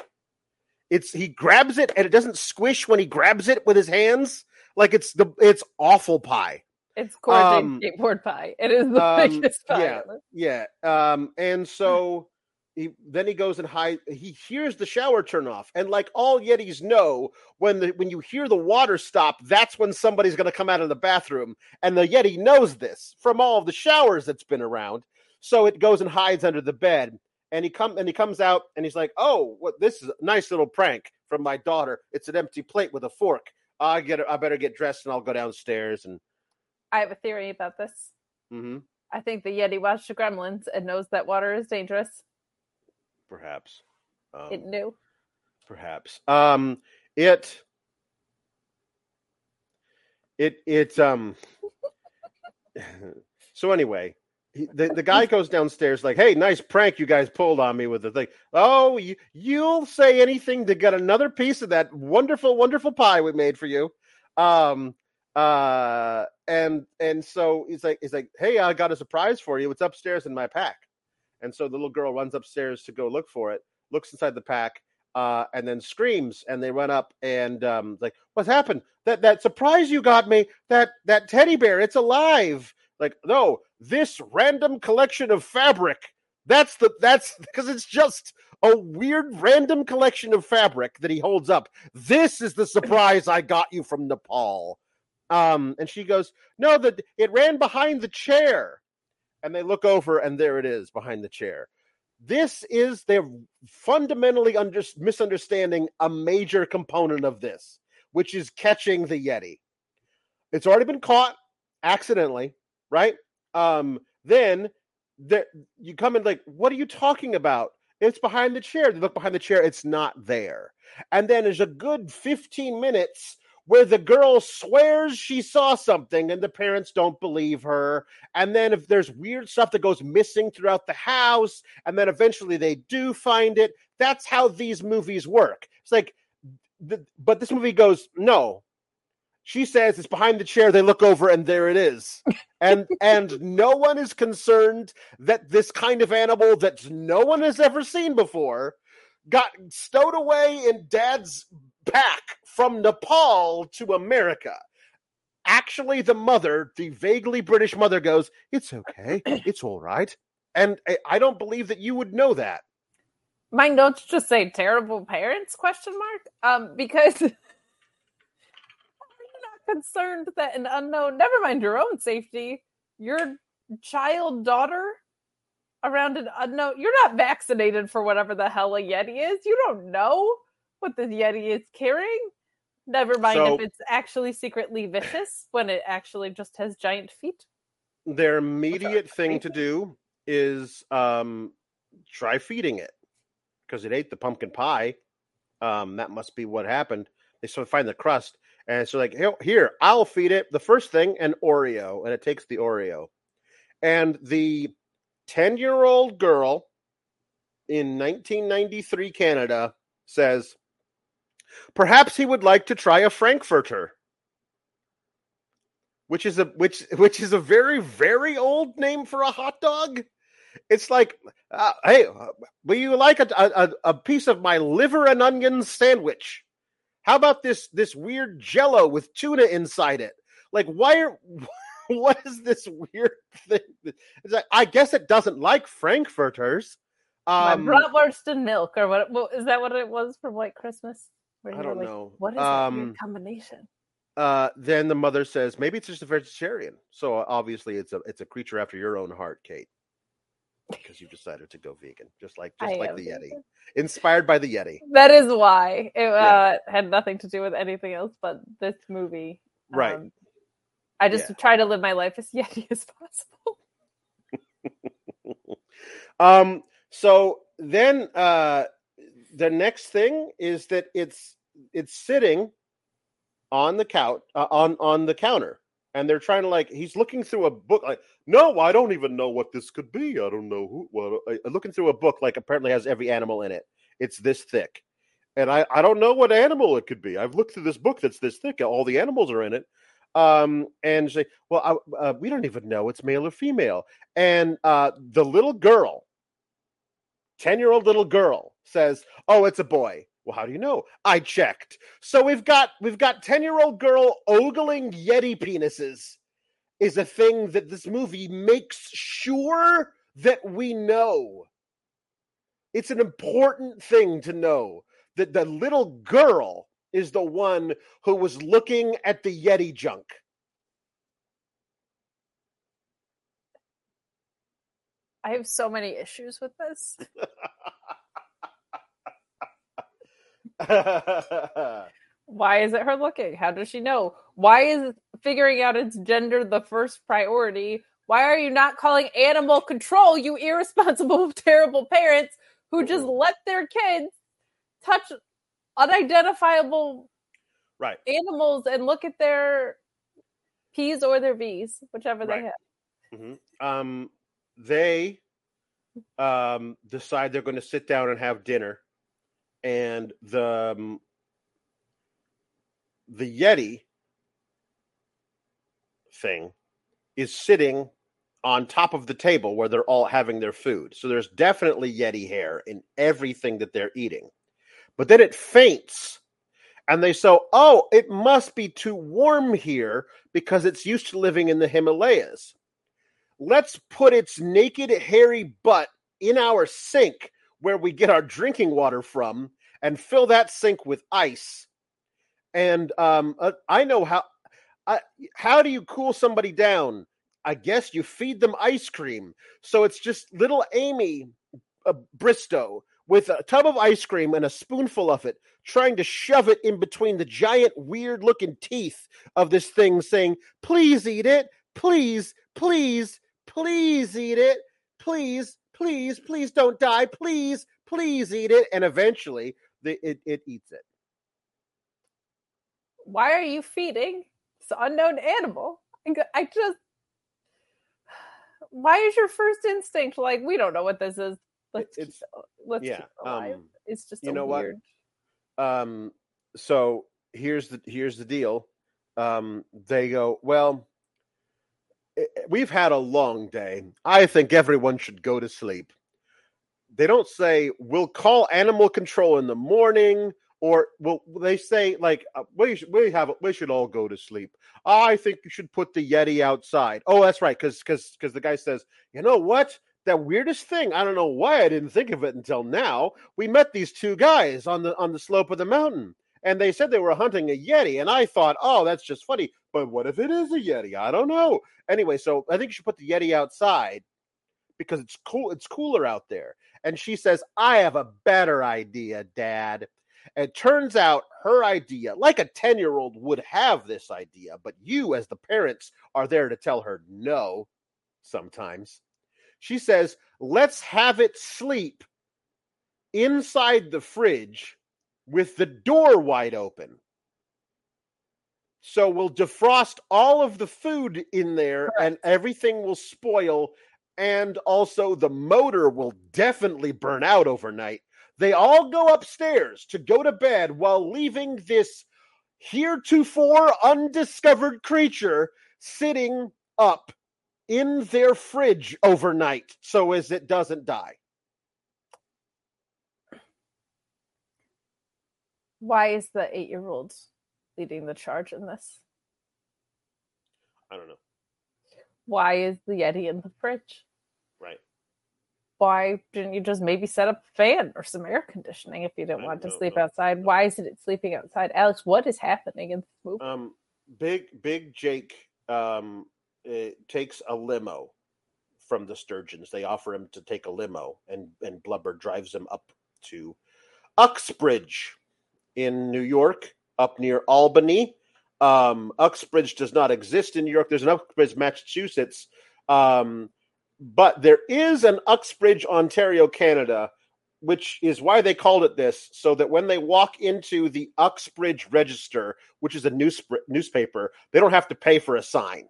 it's he grabs it and it doesn't squish when he grabs it with his hands. Like it's the it's awful pie. It's coordinated Um, skateboard pie. It is the um, biggest pie. yeah. Yeah. Um, and so he then he goes and hide. He hears the shower turn off, and like all Yetis know, when the when you hear the water stop, that's when somebody's going to come out of the bathroom, and the Yeti knows this from all of the showers that's been around. So it goes and hides under the bed, and he come and he comes out, and he's like, "Oh, what? This is a nice little prank from my daughter. It's an empty plate with a fork. I get. I better get dressed, and I'll go downstairs." And I have a theory about this. mhm, I think the Yeti watched the Gremlins and knows that water is dangerous. Perhaps. Um, It knew. perhaps um it it it um so anyway the, the guy goes downstairs like hey nice prank you guys pulled on me with the thing oh you, you'll say anything to get another piece of that wonderful wonderful pie we made for you um uh and and so he's like he's like hey i got a surprise for you it's upstairs in my pack and so the little girl runs upstairs to go look for it looks inside the pack uh, and then screams and they run up and um, like what's happened? That that surprise you got me. That that teddy bear it's alive. Like no this random collection of fabric. That's the that's because it's just a weird random collection of fabric that he holds up. This is the surprise i got you from nepal. Um and she goes no that it ran behind the chair and they look over and there it is behind the chair. This is they're fundamentally under, misunderstanding a major component of this which is catching the yeti. It's already been caught accidentally right? Um then there you come in like what are you talking about? It's behind the chair. They look behind the chair. It's not there. And then there's a good 15 minutes where the girl swears she saw something and the parents don't believe her. And then if there's weird stuff that goes missing throughout the house and then eventually they do find it that's how these movies work. It's like the, but this movie goes no. She says it's behind the chair they look over and there it is. And and no one is concerned that this kind of animal that no one has ever seen before got stowed away in dad's pack from nepal to america. Actually the mother the vaguely british mother goes it's okay. It's all right. And I, I don't believe that you would know that. My notes just say terrible parents question mark. Um, because are you not concerned that an unknown never mind your own safety, your child daughter around an unknown you're not vaccinated for whatever the hell a Yeti is. You don't know what the Yeti is carrying. Never mind So- if it's actually secretly vicious when it actually just has giant feet. their immediate thing to do is um try feeding it because it ate the pumpkin pie. Um that must be what happened. They sort of find the crust and so like here, here i'll feed it. The first thing an oreo and it takes the oreo. And the 10 year old girl in 1993 canada says perhaps he would like to try a frankfurter which is a which which is a very very old name for a hot dog. It's like, uh, hey, will you like a, a a piece of my liver and onions sandwich? How about this this weird Jello with tuna inside it? Like, why are what is this weird thing? It's like, I guess it doesn't like frankfurters. My Um, bratwurst and milk, or what, what? Is that what it was for White Christmas? Where I don't like, know. What is that Um, weird combination? uh, then the mother says, maybe it's just a vegetarian. So obviously, it's a it's a creature after your own heart, Kate, because you decided to go vegan, just like just I like the Yeti, inspired by the Yeti. That is why it Yeah. uh, had nothing to do with anything else but this movie. Right. Um, I just Yeah. try to live my life as yeti as possible. Um. So then, uh, the next thing is that it's it's sitting on the couch uh, on on the counter, and they're trying to like he's looking through a book like no i don't even know what this could be. I don't know who well uh, looking through a book like apparently has every animal in it. It's this thick. And i i don't know what animal it could be. I've looked through this book that's this thick all the animals are in it. Um and say well I, uh, we don't even know it's male or female. And uh the little girl 10 year old little girl says oh it's a boy well, how do you know? I checked. So we've got we've got 10-year-old girl ogling Yeti penises is a thing that this movie makes sure that we know. It's an important thing to know that the little girl is the one who was looking at the Yeti junk. I have so many issues with this. Why is it her looking? How does she know? Why is figuring out its gender the first priority? Why are you not calling animal control, you irresponsible, terrible parents who just let their kids touch unidentifiable right animals and look at their P's or their V's, whichever right. they have. Mm-hmm. Um, they um, decide they're going to sit down and have dinner and the um, the Yeti thing is sitting on top of the table where they're all having their food. So there's definitely Yeti hair in everything that they're eating. But then it faints. And they say, oh, it must be too warm here because it's used to living in the Himalayas. Let's put its naked, hairy butt in our sink where we get our drinking water from and fill that sink with ice. And um, uh, I know how. I, how do you cool somebody down? I guess you feed them ice cream. So it's just little Amy uh, Bristow with a tub of ice cream and a spoonful of it, trying to shove it in between the giant, weird looking teeth of this thing, saying, Please eat it. Please, please, please eat it. Please, please, please don't die. Please, please eat it. And eventually, the, it, it eats it. Why are you feeding this unknown animal? I just. Why is your first instinct like we don't know what this is? Let's it's, keep, let's yeah, keep alive. Um, it's just you know weird. what. Um. So here's the here's the deal. Um. They go well we've had a long day. I think everyone should go to sleep. They don't say we'll call animal control in the morning or well they say like uh, we should, we have we should all go to sleep. I think you should put the yeti outside. Oh that's right because because because the guy says you know what? That weirdest thing i don't know why i didn't think of it until now. We met these two guys on the on the slope of the mountain and they said they were hunting a yeti and i thought oh that's just funny but what if it is a yeti i don't know anyway so i think you should put the yeti outside because it's cool it's cooler out there and she says, I have a better idea, Dad. It turns out her idea, like a 10 year old would have this idea, but you, as the parents, are there to tell her no sometimes. She says, Let's have it sleep inside the fridge with the door wide open. So we'll defrost all of the food in there and everything will spoil and also the motor will definitely burn out overnight. They all go upstairs to go to bed while leaving this heretofore undiscovered creature sitting up in their fridge overnight so as it doesn't die. Why is the eight year old leading the charge in this? I don't know. Why is the Yeti in the fridge? Right. Why didn't you just maybe set up a fan or some air conditioning if you didn't I want to sleep outside? Why isn't it sleeping outside? Alex, what is happening in this movie? Um, big Big Jake um, takes a limo from the Sturgeons. They offer him to take a limo, and and Blubber drives him up to Uxbridge in New York, up near Albany. Um, Uxbridge does not exist in New York. There's an Uxbridge, Massachusetts. Um, but there is an Uxbridge, Ontario, Canada, which is why they called it this, so that when they walk into the Uxbridge Register, which is a news, newspaper, they don't have to pay for a sign.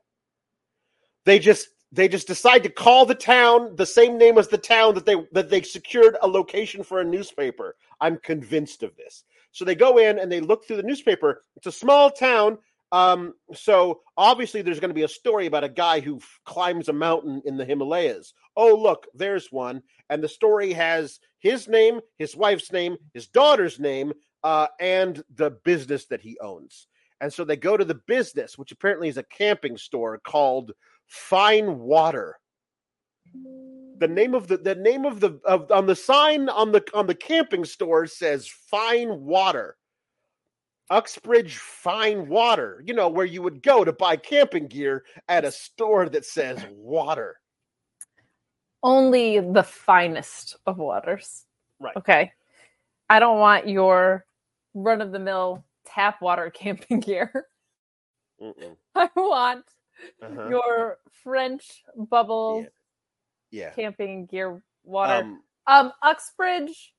They just they just decide to call the town the same name as the town that they that they secured a location for a newspaper. I'm convinced of this. So they go in and they look through the newspaper. It's a small town. Um, so obviously there's going to be a story about a guy who f- climbs a mountain in the Himalayas. Oh, look, there's one. And the story has his name, his wife's name, his daughter's name, uh, and the business that he owns. And so they go to the business, which apparently is a camping store called Fine Water. The name of the the name of the of on the sign on the on the camping store says Fine Water. Uxbridge Fine Water, you know, where you would go to buy camping gear at a store that says water. Only the finest of waters. Right. Okay. I don't want your run of the mill tap water camping gear. Mm-mm. I want Uh-huh. your French bubble Yeah. Camping gear water. Um, Um, Uxbridge,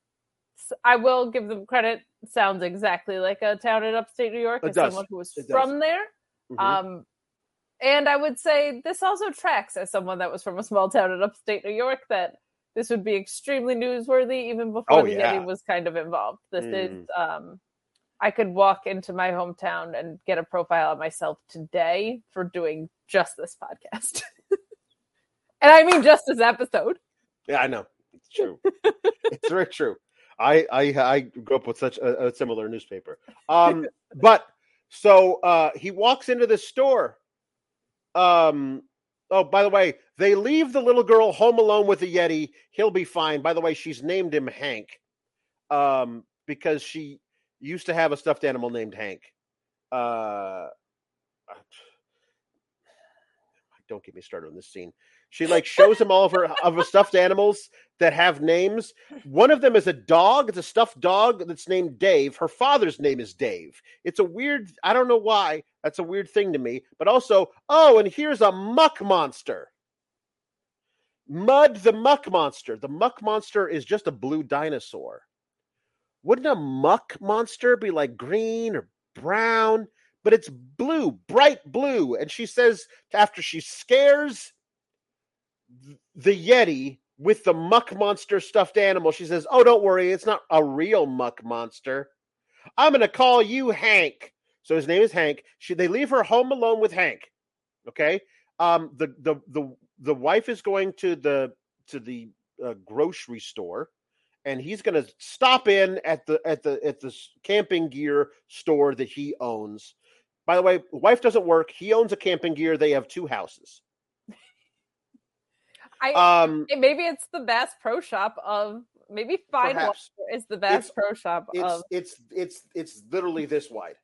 I will give them credit. Sounds exactly like a town in upstate New York. As does. someone who was from there, mhm. um, and I would say this also tracks as someone that was from a small town in upstate New York that this would be extremely newsworthy even before Oh, the yeah. Yeti was kind of involved. This is Mm. um, I could walk into my hometown and get a profile of myself today for doing just this podcast. and I mean just this episode. Yeah, I know. It's true. it's very true. I, I I grew up with such a, a similar newspaper. Um, but so uh, he walks into the store. Um, oh, by the way, they leave the little girl home alone with the Yeti. He'll be fine. By the way, she's named him Hank, um, because she used to have a stuffed animal named Hank. Uh, don't get me started on this scene. She like shows him all of her of her stuffed animals that have names. One of them is a dog. It's a stuffed dog that's named Dave. Her father's name is Dave. It's a weird. I don't know why. That's a weird thing to me. But also, oh, and here's a muck monster. Mud the muck monster. The muck monster is just a blue dinosaur. Wouldn't a muck monster be like green or brown? But it's blue, bright blue. And she says after she scares the Yeti with the muck monster stuffed animal, she says, Oh, don't worry, it's not a real muck monster. I'm going to call you Hank. So his name is Hank. She, they leave her home alone with Hank. Okay. Um, the, the, the, the wife is going to the, to the uh, grocery store and he's going to stop in at the, at the, at the camping gear store that he owns. By the way, wife doesn't work. He owns a camping gear. They have two houses. I Um, maybe it's the Bass Pro Shop of maybe Fine is the Bass It's- Pro Shop it's of it's it's it's literally this wide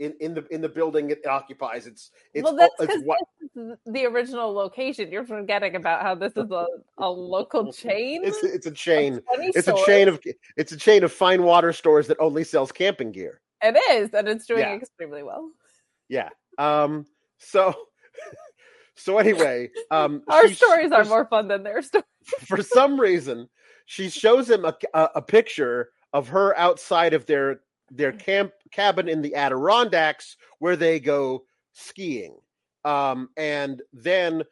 in in the in the building it occupies. It's it's well, that's it's is the original location. You're forgetting about how this is a, a local chain. it's it's a chain. of 20 It's a chain of it's a chain of fine water stores that only sells camping gear. It is, and it's doing Yeah. extremely well. Yeah. Um. So. So anyway, um, Our she- stories are more fun than their stories. for some reason, she shows him a, a, a picture of her outside of their their camp cabin in the Adirondacks where they go skiing. Um, and then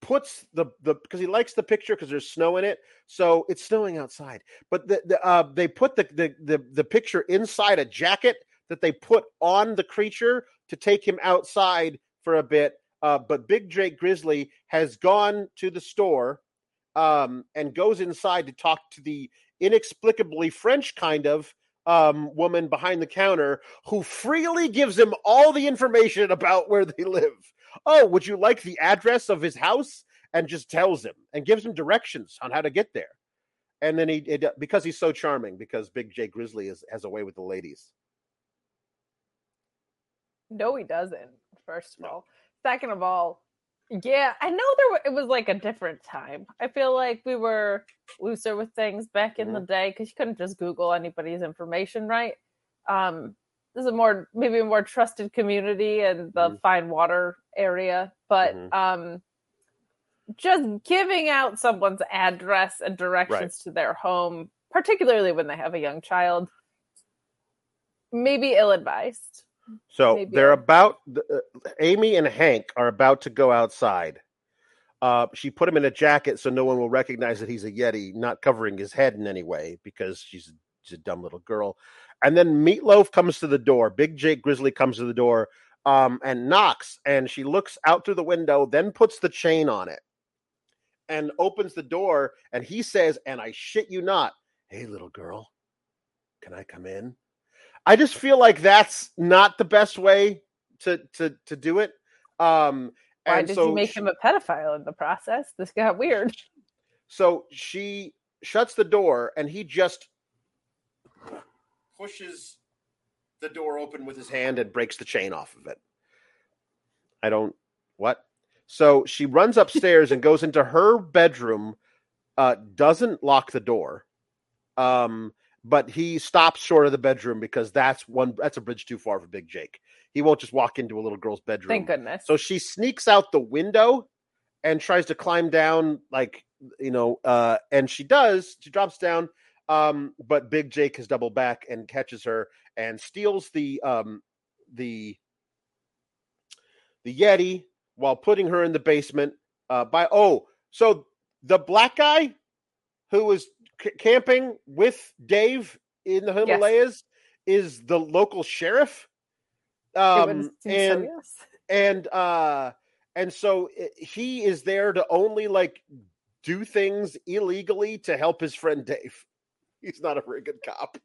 puts the the because he likes the picture because there's snow in it, so it's snowing outside. But the, the uh, they put the, the the the picture inside a jacket that they put on the creature to take him outside for a bit. Uh, but Big Jake Grizzly has gone to the store um, and goes inside to talk to the inexplicably French kind of um, woman behind the counter who freely gives him all the information about where they live. Oh, would you like the address of his house? And just tells him and gives him directions on how to get there. And then he, it, because he's so charming, because Big J Grizzly is, has a way with the ladies. No, he doesn't. First of No. all, second of all, yeah, I know there wa- it was like a different time. I feel like we were looser with things back in Mm-hmm. the day because you couldn't just Google anybody's information, right? Um, this is a more maybe a more trusted community and the Mhm. fine water area, but Mhm. um, just giving out someone's address and directions to their home particularly when they have a young child. Maybe ill advised. So Maybe they're about uh, Amy and Hank are about to go outside. Uh, she put him in a jacket so no one will recognize that he's a Yeti, not covering his head in any way because she's, she's a dumb little girl. And then Meat Loaf comes to the door. Big Jake Grizzly comes to the door um, and knocks. And she looks out through the window, then puts the chain on it and opens the door. And he says, and I shit you not, hey, little girl, can I come in? I just feel like that's not the best way to to to do it. Um, Why and did so you make she- him a pedophile in the process? This got weird. So she shuts the door, and he just pushes the door open with his hand and breaks the chain off of it. I don't what. So she runs upstairs and goes into her bedroom. Uh, doesn't lock the door. Um, but he stops short of the bedroom because that's one that's a bridge too far for Big Jake. He won't just walk into a little girl's bedroom. Thank goodness. So she sneaks out the window and tries to climb down, like you know, uh, and she does. She drops down, um, but Big Jake has doubled back and catches her and steals the um, the the Yeti while putting her in the basement. Uh, by oh, so the black guy who was c- camping with Dave in the Himalayas is the local sheriff. Um, seem so, and yes. and uh and so i- he is there to only like do things illegally to help his friend Dave. He's not a very good cop.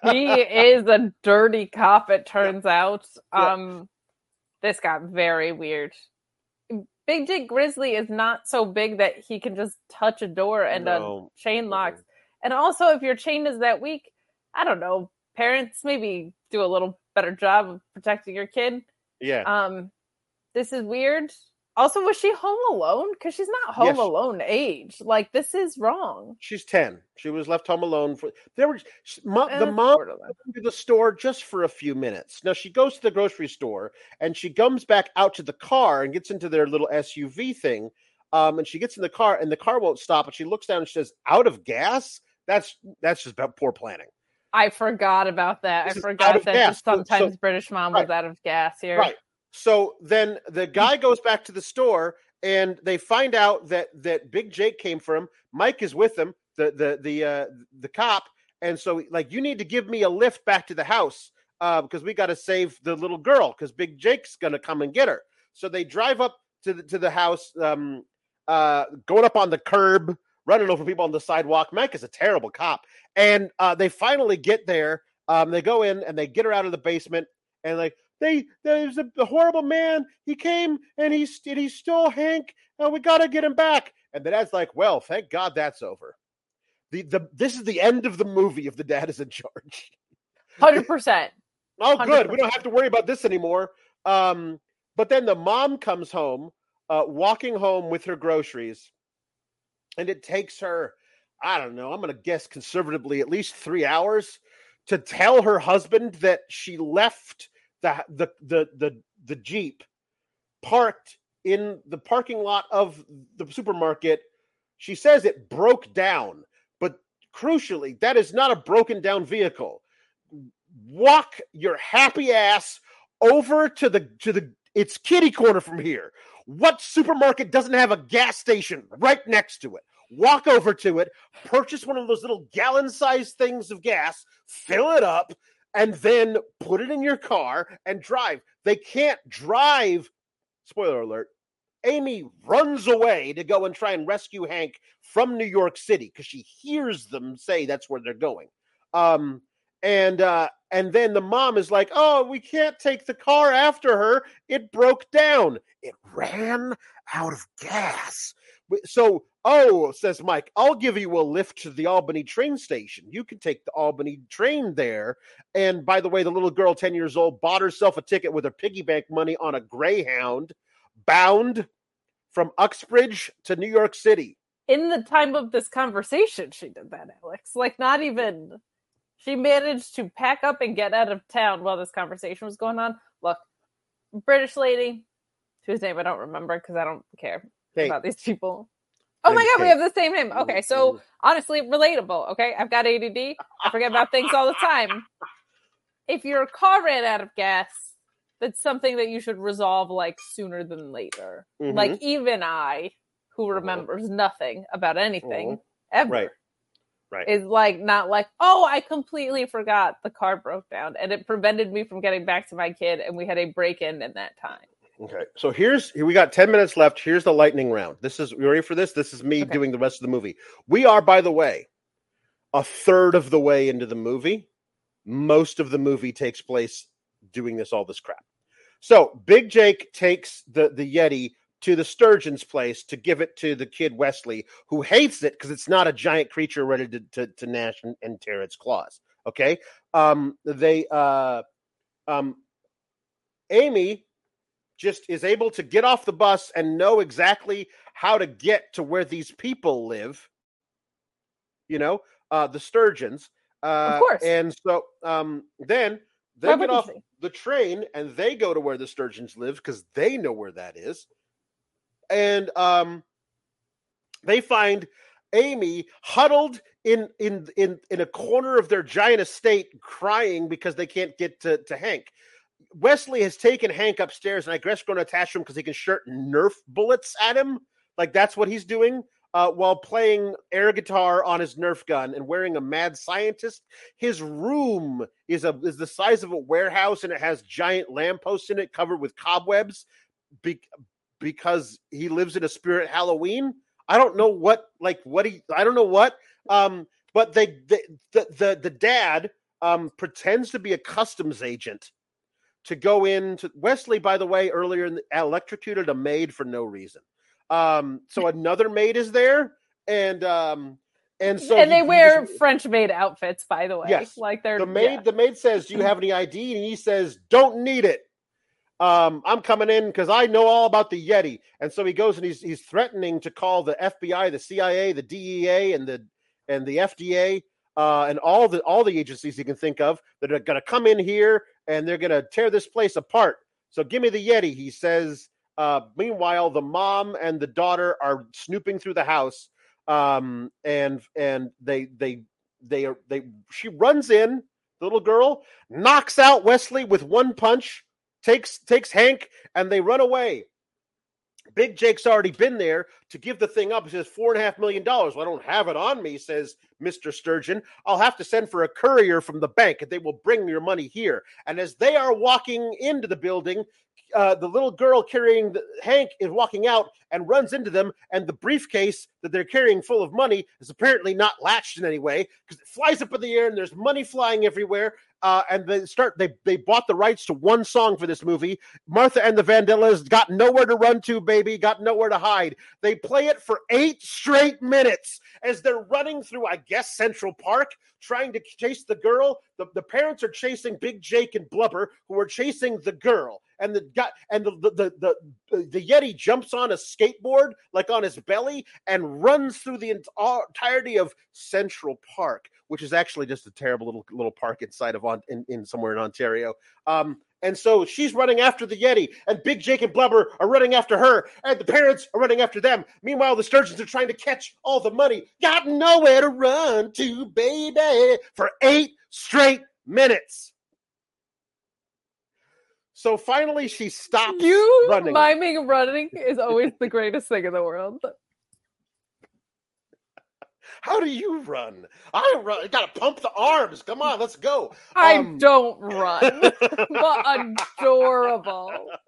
he is a dirty cop it turns out Yeah. um this got very weird big jake grizzly is not so big that he can just touch a door and No. a chain locks and also if your chain is that weak i don't know parents maybe do a little better job of protecting your kid yeah. um this is weird also was she home alone because she's not home Yes. alone age like this is wrong She's 10. She was left home alone for there were sh- mo- Eh, the mom to the store just for a few minutes. Now she goes to the grocery store and she comes back out to the car and gets into their little SUV thing. Um, and she gets in the car and the car won't stop. And she looks down and she says, "Out of gas." That's that's just about poor planning. I forgot about that. This I forgot that gas. just So- sometimes British mom was out of gas here. Right. So then the guy goes back to the store and they find out that that Big Jake came for him. Mike is with him, the the the uh, the cop, and so like you need to give me a lift back to the house uh, because we got to save the little girl because Big Jake's gonna come and get her. So they drive up to the to the house, um, uh, going up on the curb, running over people on the sidewalk. Mike is a terrible cop, and uh, they finally get there. Um, they go in and they get her out of the basement, and like they there's a, a horrible man. He came and he st- he stole Hank, and we got to get him back. And the dad's like, "Well, thank God that's over." The the this is the end of the movie if the dad is in charge. Hundred percent. Oh, good. We 100%. don't have to worry about this anymore. Um, but then the mom comes home, uh, walking home with her groceries, and it takes her, I don't know, I'm going to guess conservatively at least three hours to tell her husband that she left the the the the, the jeep parked in the parking lot of the supermarket. She says it broke down, but crucially, that is not a broken down vehicle walk your happy ass over to the to the it's kitty corner from here. What supermarket doesn't have a gas station right next to it? Walk over to it, purchase one of those little gallon sized things of gas, fill it up, and then put it in your car and drive. They can't drive. Spoiler alert. Amy runs away to go and try and rescue Hank from New York City because she hears them say that's where they're going. Um, and uh and then the mom is like oh we can't take the car after her it broke down it ran out of gas so oh says mike i'll give you a lift to the albany train station you can take the albany train there and by the way the little girl 10 years old bought herself a ticket with her piggy bank money on a greyhound bound from uxbridge to new york city In the time of this conversation, she did that, Alex. Like, not even. She managed to pack up and get out of town while this conversation was going on. Look, British lady, whose name I don't remember because I don't care Hey. about these people. Oh my god, we have the same name. Okay, so honestly, relatable. Okay, I've got ADD. I forget about things all the time. If your car ran out of gas, that's something that you should resolve like sooner than later. Mhm. Like even I, who Mhm. remembers nothing about anything Mhm. ever, Right. Right. is like not like, oh, I completely forgot the car broke down and it prevented me from getting back to my kid, and we had a break in in that time. Okay, so here's here we got 10 minutes left. Here's the lightning round. This is you ready for this? This is me Okay. doing the rest of the movie. We are, by the way, a third of the way into the movie. Most of the movie takes place doing this all this crap. So Big Jake takes the the Yeti to the Sturgeon's place to give it to the kid Wesley, who hates it because it's not a giant creature ready to to, to gnash and, and tear its claws. Okay, um, they uh, um, Amy just is able to get off the bus and know exactly how to get to where these people live. You know, uh, the Sturgeons. Uh, course. And so um, then they Why get off they? the train and they go to where the Sturgeons live because they know where that is. And um, they find Amy huddled in in in in a corner of their giant estate, crying because they can't get to, to Hank. Wesley has taken Hank upstairs, and I guess going to attach him because he can shoot Nerf bullets at him. Like that's what he's doing uh, while playing air guitar on his Nerf gun and wearing a mad scientist. His room is a is the size of a warehouse, and it has giant lampposts in it covered with cobwebs. Be- because he lives in a spirit Halloween. I don't know what like what he I don't know what um but they, they the the the dad um pretends to be a customs agent to go in to Wesley by the way earlier in the, electrocuted a maid for no reason. Um so another maid is there and um and so and he- they he wear just- French maid outfits, by the way. Yes. like they're the maid yeah. the maid says do you have any id and he says don't need it um i'm coming in because i know all about the yeti and so he goes and he's he's threatening to call the fbi the cia the dea and the and the fda uh and all the all the agencies you can think of that are going to come in here and they're going to tear this place apart. So give me the yeti he says uh meanwhile the mom and the daughter are snooping through the house um and and they they they are they she runs in the little girl knocks out wesley with one punch takes takes hank and they run away. Big jake's already been there to give the thing up he says four and a half million dollars well i don't have it on me says mr sturgeon i'll have to send for a courier from the bank and they will bring your money here and as they are walking into the building uh, the little girl carrying the, Hank is walking out and runs into them, and the briefcase that they're carrying full of money is apparently not latched in any way because it flies up in the air and there's money flying everywhere. Uh, and they start they they bought the rights to one song for this movie. Martha and the Vandellas got nowhere to run to, baby, got nowhere to hide. They play it for eight straight minutes as they're running through, I guess, Central Park, trying to chase the girl. The, the parents are chasing Big Jake and Blubber, who are chasing the girl. And the guy and the the, the the the Yeti jumps on a skateboard, like on his belly, and runs through the entirety of Central Park, which is actually just a terrible little little park inside of on in, in somewhere in Ontario. Um, and so she's running after the Yeti, and Big Jake and Blubber are running after her, and the parents are running after them. Meanwhile, the sturgeons are trying to catch all the money. Got nowhere to run to, baby, for eight straight minutes. So finally, she stops You running. miming running is always the greatest thing in the world. How do you run? I run. I gotta pump the arms. Come on, let's go. I Um, don't run. but adorable.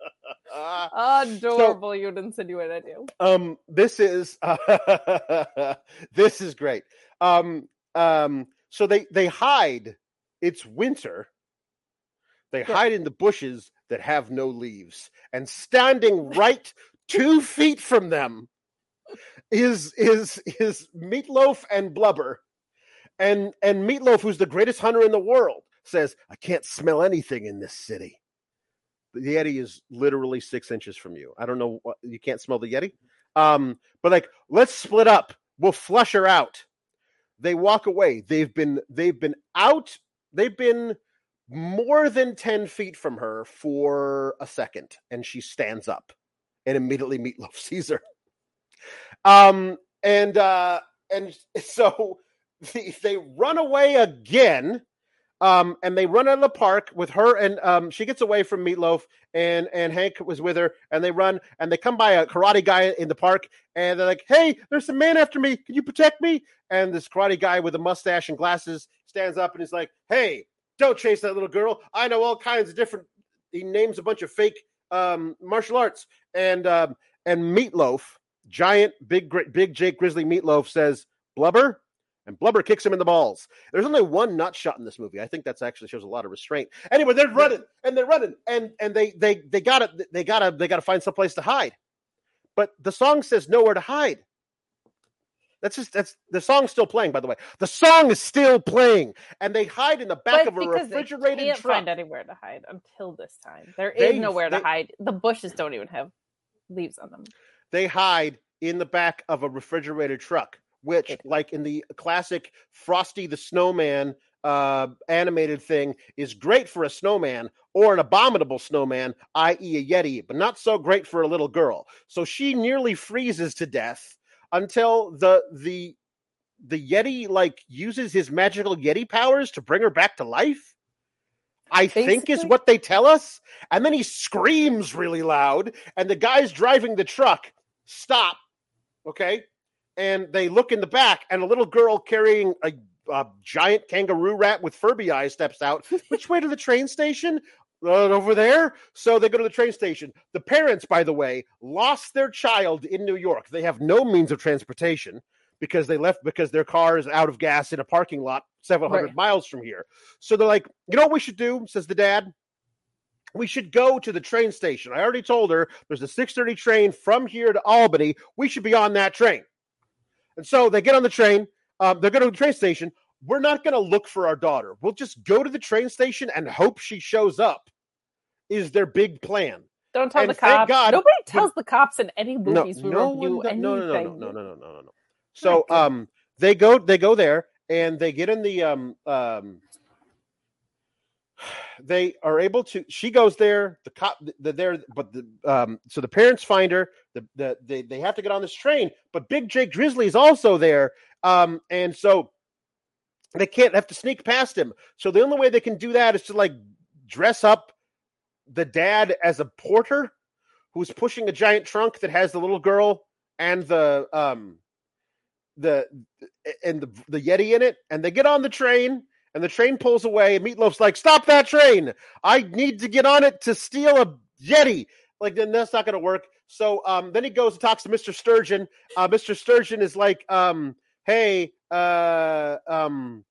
Uh, Adorable, you'd insinuate I do. um, this is this is great. Um, um, so they they hide. It's winter. They Yeah. hide in the bushes that have no leaves, and standing right two feet from them is is is Meat Loaf and Blubber, and and Meat Loaf, who's the greatest hunter in the world, says, "I can't smell anything in this city." The Yeti is literally six inches from you. I don't know what you can't smell the Yeti, um, but like, let's split up. We'll flush her out. They walk away. They've been they've been out. They've been more than 10 feet from her for a second and she stands up and immediately meatloaf sees her um and uh, and so they, run away again. Um, and they run out of the park with her, and um, she gets away from Meat Loaf, and and Hank was with her, and they run, and they come by a karate guy in the park, and they're like, "Hey, there's some man after me. Can you protect me?" And this karate guy with a mustache and glasses stands up and is like, "Hey, don't chase that little girl. I know all kinds of different." He names a bunch of fake um, martial arts, and um, and Meat Loaf, giant, big, great big Jake Grizzly Meat Loaf says, "Blubber." and Blubber kicks him in the balls. There's only one nut shot in this movie. I think that's actually shows a lot of restraint. Anyway, they're running and they're running and and they they they got to they got to they got to find some place to hide. But the song says nowhere to hide. That's just that's the song's still playing. By the way, the song is still playing, and they hide in the back But of a because they refrigerated can't truck. find anywhere to hide until this time. There is They- nowhere they- to hide. The bushes don't even have leaves on them. They hide in the back of a refrigerated truck, which, like in the classic Frosty the Snowman uh, animated thing, is great for a snowman or an abominable snowman, i.e., a Yeti, but not so great for a little girl. So she nearly freezes to death until the the the Yeti like uses his magical Yeti powers to bring her back to life. I think is what they tell us. And then he screams really loud, and the guys driving the truck stop. Okay. And they look in the back, and a little girl carrying a, a giant kangaroo rat with Furby eyes steps out. Which way to the train station? Uh, over there. So they go to the train station. The parents, by the way, lost their child in New York. They have no means of transportation because they left because their car is out of gas in a parking lot several hundred Right. miles from here. So they're like, you know what we should do? Says the dad. We should go to the train station. I already told her there's a 6:30 train from here to Albany. We should be on that train. And so they get on the train. Um, they're going to the train station. We're not going to look for our daughter. We'll just go to the train station and hope she shows up. Is their big plan? Don't tell And the cops. God- Nobody tells the cops in any movies we no review one, no, no, no, no, no, no, no, no, no, no. So, um, they go, they go there, and they get in the, um, um, they are able to. She goes there. The cop, the there, but the, um, so the parents find her. The, the, they, they have to get on this train, but Big Jake Grizzly is also there, um, and so they can't have to sneak past him. So the only way they can do that is to like dress up the dad as a porter who's pushing a giant trunk that has the little girl and the um the and the the yeti in it and they get on the train and the train pulls away. And meatloaf's like stop that train! I need to get on it to steal a yeti! Like then that's not going to work. So um then he goes and talks to mr sturgeon. Uh mr sturgeon is like um hey uh um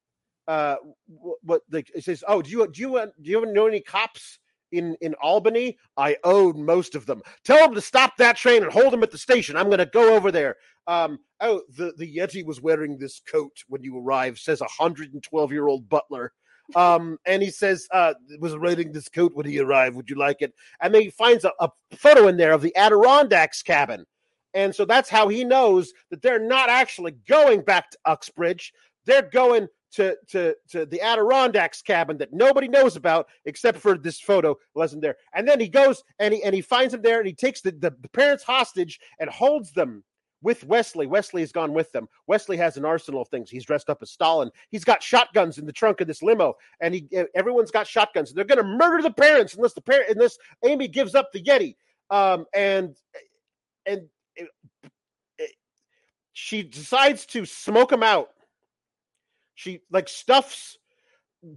uh wh- what like he says oh do you do you do you know any cops in in Albany, I own most of them. Tell them to stop that train and hold them at the station. I'm going to go over there. Um, oh, the the Yeti was wearing this coat when you arrived. Says a hundred and twelve year old butler. Um, and he says, uh, was wearing this coat when he arrived. Would you like it? And then he finds a, a photo in there of the Adirondacks cabin. And so that's how he knows that they're not actually going back to Uxbridge. They're going to to to the Adirondacks cabin that nobody knows about except for this photo wasn't there. And then he goes and he and he finds him there and he takes the, the, the parents hostage and holds them with Wesley. Wesley has gone with them. Wesley has an arsenal of things. He's dressed up as Stalin. He's got shotguns in the trunk of this limo, and he everyone's got shotguns. They're going to murder the parents unless the parent unless Amy gives up the Yeti. Um, and and it- it- she decides to smoke him out. She like stuffs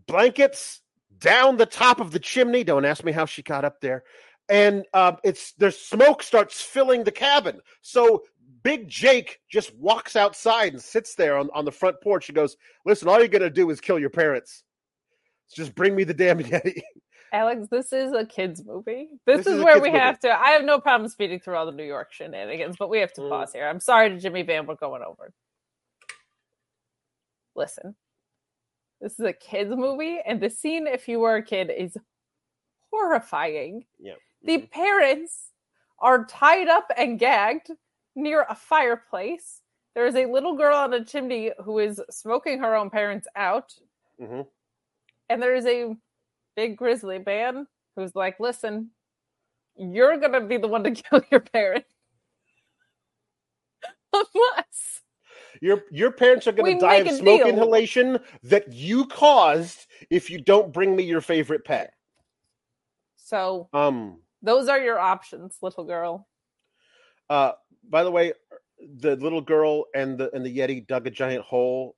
blankets down the top of the chimney. Don't ask me how she got up there. And um, it's there's smoke starts filling the cabin. So Big Jake just walks outside and sits there on, on the front porch. He goes, "Listen, all you're gonna do is kill your parents. Just bring me the damn Yeti." Alex, this is a kids movie. This, This is, is where we movie. have to. I have no problem speeding through all the New York shenanigans, but we have to Mm. pause here. I'm sorry to Jimmy Van. We're going over. Listen, this is a kids movie, and the scene, if you were a kid, is horrifying. Yeah. The parents are tied up and gagged near a fireplace. There is a little girl on a chimney who is smoking her own parents out hmm and there's a big grizzly man who's like, "Listen, you're gonna be the one to kill your parent, unless Your your parents are going to die of smoke deal. inhalation that you caused if you don't bring me your favorite pet. So Um. those are your options, little girl. Uh. By the way, the little girl and the and the Yeti dug a giant hole,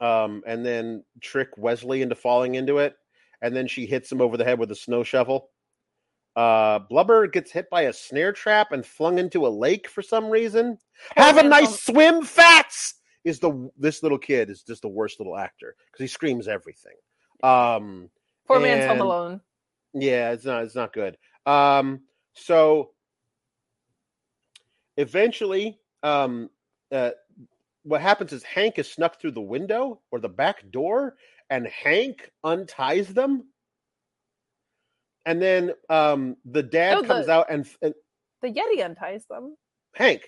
um, and then trick Wesley into falling into it, and then she hits him over the head with a snow shovel. Uh, Blubber gets hit by a snare trap and flung into a lake for some reason. Have a nice swim, Fats. Is the this little kid is just the worst little actor because he screams everything. Um, Poor man's home alone. yeah, it's not it's not good. Um, so eventually, um, uh, what happens is Hank is snuck through the window or the back door, and Hank unties them. And then um, the dad No, the- comes out and, and The Yeti unties them. Hank,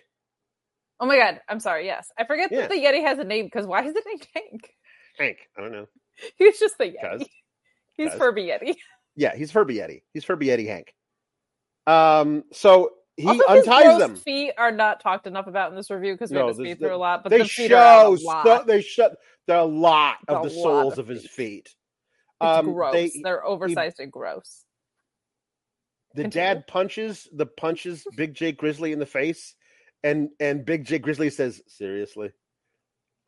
Oh my god, I'm sorry. Yes, I forget Yeah. that the Yeti has a name because why is it named Hank? Hank, I don't know. He's just the Cause- Yeti. He's cause. Furby Yeti. Yeah, he's Furby Yeti. He's Furby Yeti Hank. Um, so he also, unties them. feet are not talked enough about in this review because we No, had to speed through a lot. But they the show a lot. so, they are a lot of the soles of of his feet. feet. Um, gross. they- They're oversized and gross. The Continue. dad punches the punches Big Jake Grizzly in the face, and and Big Jake Grizzly says, "Seriously."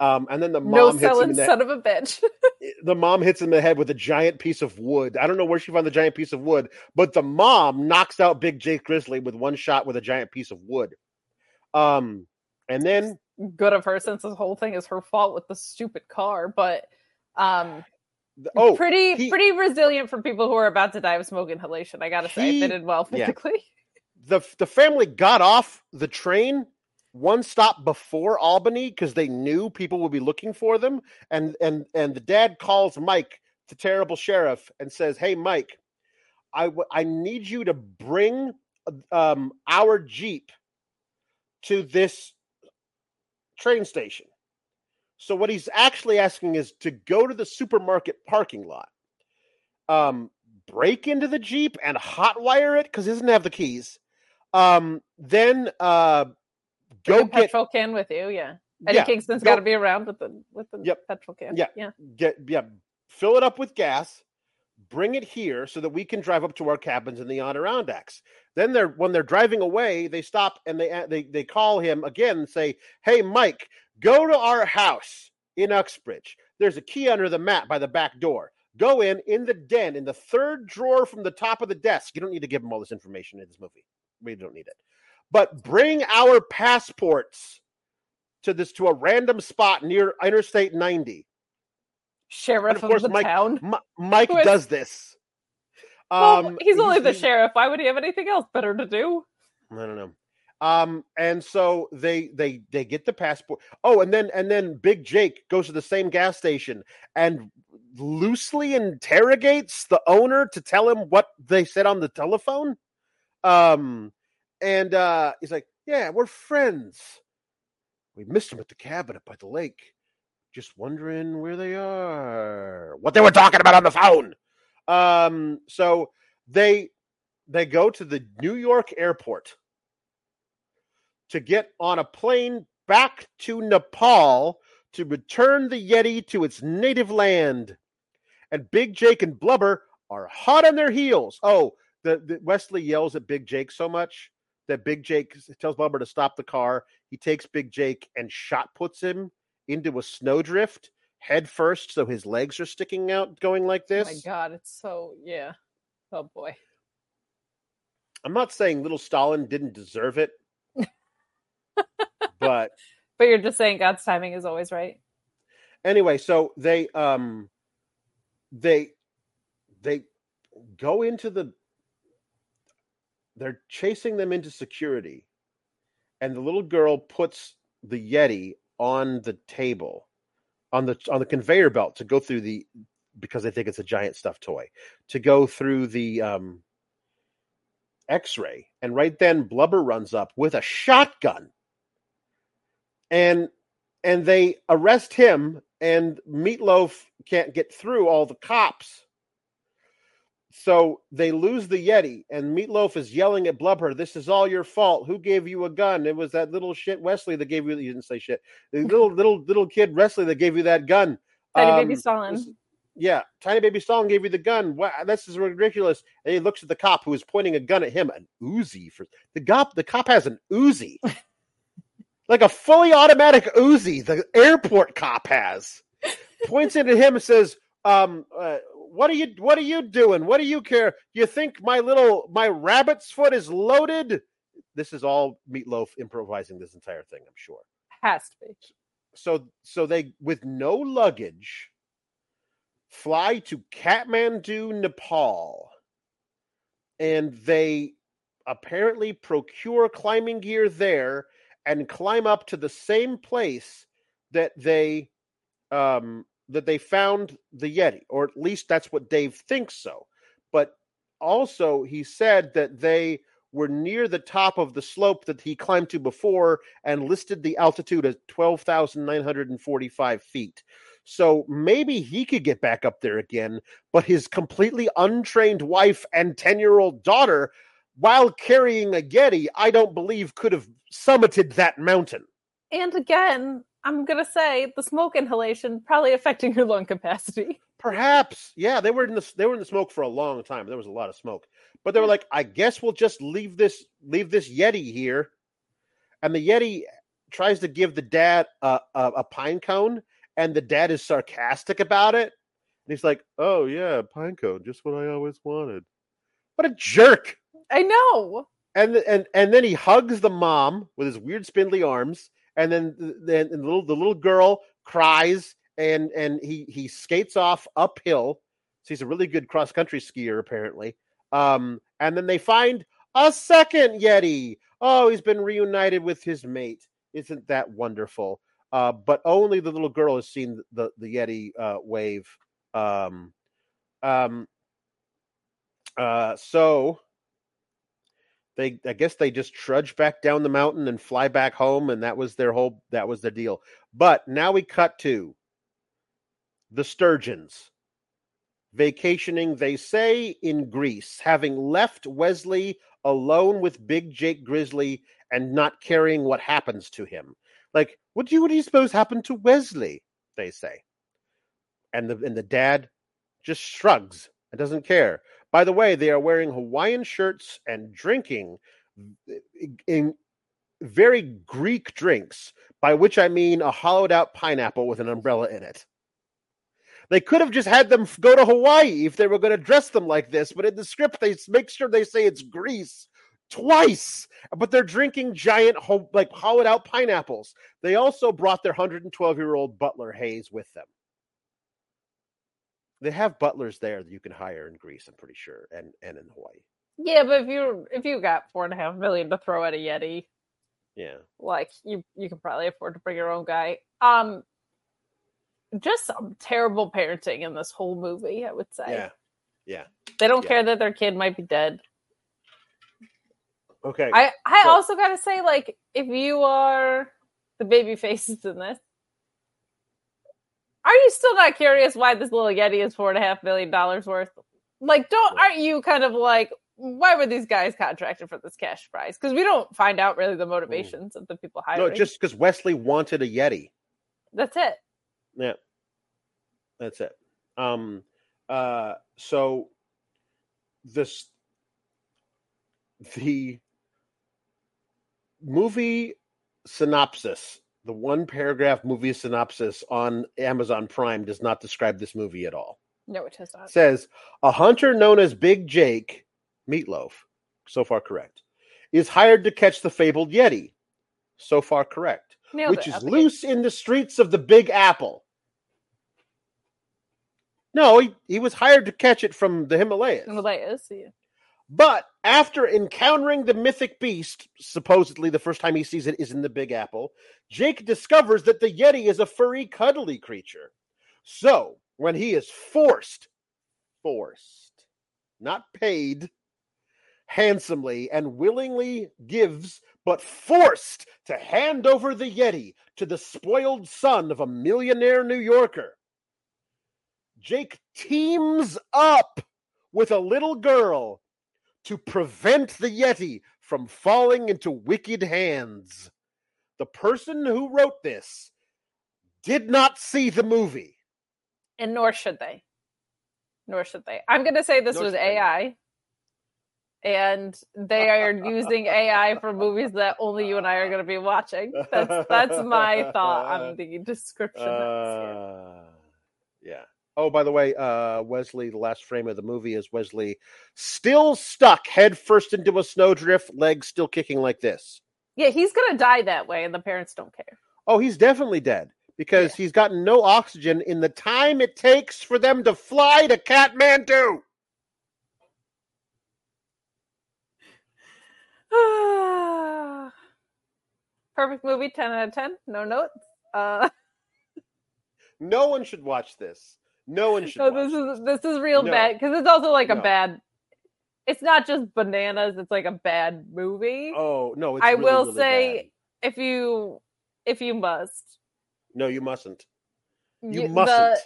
Um, and then the No mom hits him in the, son of a bitch. the mom hits him in the head with a giant piece of wood. I don't know where she found the giant piece of wood, but the mom knocks out Big Jake Grizzly with one shot with a giant piece of wood. Um, and then Good of her since this whole thing is her fault with the stupid car. But um, oh, pretty he- pretty resilient for people who are about to die of smoke inhalation. I gotta say, He- they did well yeah. physically. the the family got off the train one stop before Albany because they knew people would be looking for them, and and and the dad calls Mike, the terrible sheriff, and says, "Hey, Mike, I w- I need you to bring um our jeep to this train station." So what he's actually asking is to go to the supermarket parking lot, um, break into the jeep and hotwire it because he doesn't have the keys um then uh go a get petrol can with you. Yeah, Eddie yeah, Kingston's go- got to be around with the with the Yep. petrol can. Yeah. yeah. get yeah fill it up with gas bring it here so that we can drive up to our cabins in the adirondacks. Then they're when they're driving away they stop and they they they call him again and say hey mike go to our house in uxbridge. There's a key under the mat by the back door. Go in in the den in the third drawer from the top of the desk. You don't need to give them all this information in this movie. We don't need it. But bring our passports to this to a random spot near interstate 90 Sheriff of of, course, the Mike- town. Mi- Mike is- does this. Well, Um, he's only the sheriff. Why would he have anything else better to do? I don't know. Um, and so they they they get the passport. Oh, and then and then Big Jake goes to the same gas station and loosely interrogates the owner to tell him what they said on the telephone. Um, and uh, he's like, "Yeah, we're friends. We missed him at the cabin up by the lake. Just wondering where they are. What they were talking about on the phone." Um, so they they go to the New York airport to get on a plane back to Nepal to return the Yeti to its native land. And Big Jake and Blubber are hot on their heels. Oh, the, the Wesley yells at Big Jake so much that Big Jake tells Blubber to stop the car. He takes Big Jake and shot puts him into a snowdrift head first, so his legs are sticking out, going like this. Oh my god, it's so yeah. Oh boy. I'm not saying little Stalin didn't deserve it, but But you're just saying God's timing is always right. anyway, so they um they they go into the they're chasing them into security and the little girl puts the yeti on the table on the on the conveyor belt to go through the because they think it's a giant stuffed toy to go through the um x-ray and right then blubber runs up with a shotgun. And and they arrest him and Meat Loaf can't get through all the cops so they lose the Yeti, and Meat Loaf is yelling at Blubber, "This is all your fault. Who gave you a gun? It was that little shit Wesley that gave you. You didn't say shit. The little little little kid Wesley that gave you that gun. Tiny Um, baby Stalin. yeah, tiny baby Stalin gave you the gun. Wow, this is ridiculous. And he looks at the cop who is pointing a gun at him, an Uzi for the cop. The cop has an Uzi, like a fully automatic Uzi. The airport cop has points it at him and says, um, uh, "What are you? What are you doing? What do you care? You think my little my rabbit's foot is loaded?" This is all Meat Loaf improvising this entire thing. I'm sure Has to be. so so they with no luggage fly to Kathmandu, Nepal, and they apparently procure climbing gear there and climb up to the same place that they um that they found the Yeti, or at least that's what Dave thinks so. But also he said that they were near the top of the slope that he climbed to before and listed the altitude as 12,945 feet. So maybe he could get back up there again, but his completely untrained wife and 10 year old daughter, while carrying a Yeti, I don't believe could have summited that mountain. And again, I'm gonna say the smoke inhalation probably affecting your lung capacity. Perhaps, yeah, they were in the they were in the smoke for a long time. There was a lot of smoke, but they were like, I guess we'll just leave this leave this Yeti here, and the Yeti tries to give the dad a, a, a pine cone, and the dad is sarcastic about it, and he's like, "Oh yeah, pine cone, just what I always wanted." What a jerk! I know. and and and then he hugs the mom with his weird spindly arms, and then then the little the little girl cries, and and he he skates off uphill. So he's a really good cross country skier apparently. Um, and then they find a second Yeti. Oh, he's been reunited with his mate. Isn't that wonderful? Uh, but only the little girl has seen the the Yeti uh, wave. Um, um, uh, so they I guess they just trudge back down the mountain and fly back home, and that was their whole that was the deal. But now we cut to the Sturgeons vacationing, they say, in Greece, having left Wesley alone with Big Jake Grizzly and not caring what happens to him. Like, what do you what do you suppose happened to Wesley? They say. And the and the dad just shrugs and doesn't care. By the way, they are wearing Hawaiian shirts and drinking in very Greek drinks, by which I mean a hollowed out pineapple with an umbrella in it. They could have just had them go to Hawaii if they were going to dress them like this, but in the script they make sure they say it's Greece twice. But they're drinking giant, like hollowed out pineapples. They also brought their 112 year old butler Hayes with them. They have butlers there that you can hire in Greece, I'm pretty sure, and and in Hawaii. Yeah, but if you if you got four and a half million to throw at a Yeti, Yeah. like you you can probably afford to bring your own guy. Um, just some terrible parenting in this whole movie. I would say. Yeah. Yeah. They don't Yeah. care that their kid might be dead. Okay. I I So- also gotta say, like, if you are the baby faces in this, are you still not curious why this little Yeti is four and a half million dollars worth? Like, don't aren't you kind of like why were these guys contracted for this cash prize? Because we don't find out really the motivations of the people hiring. no, just because Wesley wanted a Yeti. that's it. Yeah. That's it. Um uh so this the movie synopsis, the one paragraph movie synopsis on Amazon Prime does not describe this movie at all. No, it does not. It says a hunter known as Big Jake, Meat Loaf, so far correct, is hired to catch the fabled Yeti. So far correct Nailed which it is the loose in the streets of the Big Apple. No, he, he was hired to catch it from the Himalayas. Himalayas, yeah. But after encountering the mythic beast, supposedly the first time he sees it is in the Big Apple, Jake discovers that the Yeti is a furry, cuddly creature. So when he is forced, forced, not paid, handsomely and willingly gives, but forced to hand over the Yeti to the spoiled son of a millionaire New Yorker. Jake teams up with a little girl to prevent the Yeti from falling into wicked hands. The person who wrote this did not see the movie. And nor should they. Nor should they. I'm going to say this Nor was should they. AI. And they are using AI for movies that only you and I are going to be watching. That's that's my thought on the description. Uh, yeah. Oh, by the way, uh, Wesley, the last frame of the movie is Wesley still stuck head first into a snowdrift, legs still kicking like this. Yeah, he's going to die that way, and the parents don't care. Oh, he's definitely dead because he's gotten no oxygen in the time it takes for them to fly to Kathmandu. Perfect movie, 10 out of 10. No notes. Uh, No one should watch this. No one should. no, this is this is real No. bad because it's also like a bad. It's not just bananas. It's like a bad movie. Oh no! It's I really, will really say, bad. if you if you must, no. You mustn't. You mustn't.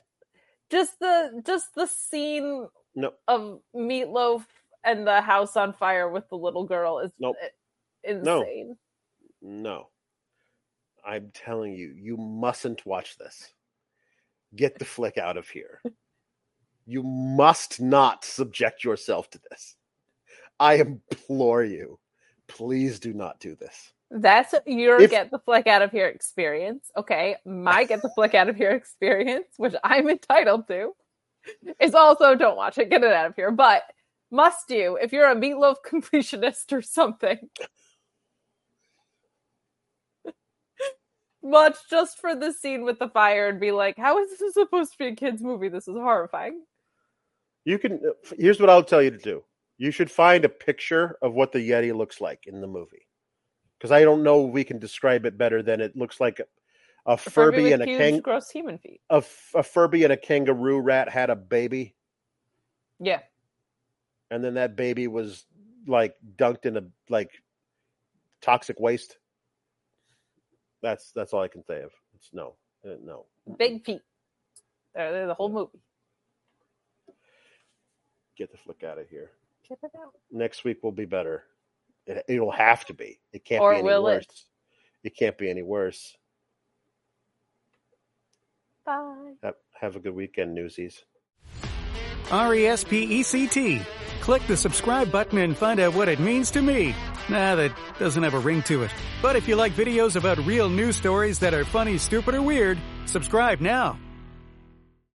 just the just the scene No. of Meat Loaf and the house on fire with the little girl is Nope. i- No. insane. No. I'm telling you, you mustn't watch this. Get the flick out of here. You must not subject yourself to this. I implore you. Please do not do this. That's your If- get the flick out of here experience. Okay. My get the flick out of here experience, which I'm entitled to, is also don't watch it, get it out of here. But must you, if you're a Meat Loaf completionist or something, watch just for the scene with the fire and be like, how is this supposed to be a kid's movie? This is horrifying. You can uh, here's what I'll tell you to do. You should find a picture of what the Yeti looks like in the movie. Because I don't know we can describe it better than it looks like a, a A Furby Furby and a kang gross human feet. a, a Furby and a kangaroo rat had a baby. Yeah. and then that baby was like dunked in a like toxic waste. That's that's all I can say of it's no, uh, no. Big feet. They're, they're the whole movie. Get the flick out of here. Check it out. Next week will be better. It, it'll have to be. It can't Or be any will it? worse. It? can't be any worse. Bye. Have, have a good weekend, Newsies. R E S P E C T. Click the subscribe button and find out what it means to me. Nah, that doesn't have a ring to it. But if you like videos about real news stories that are funny, stupid, or weird, subscribe now.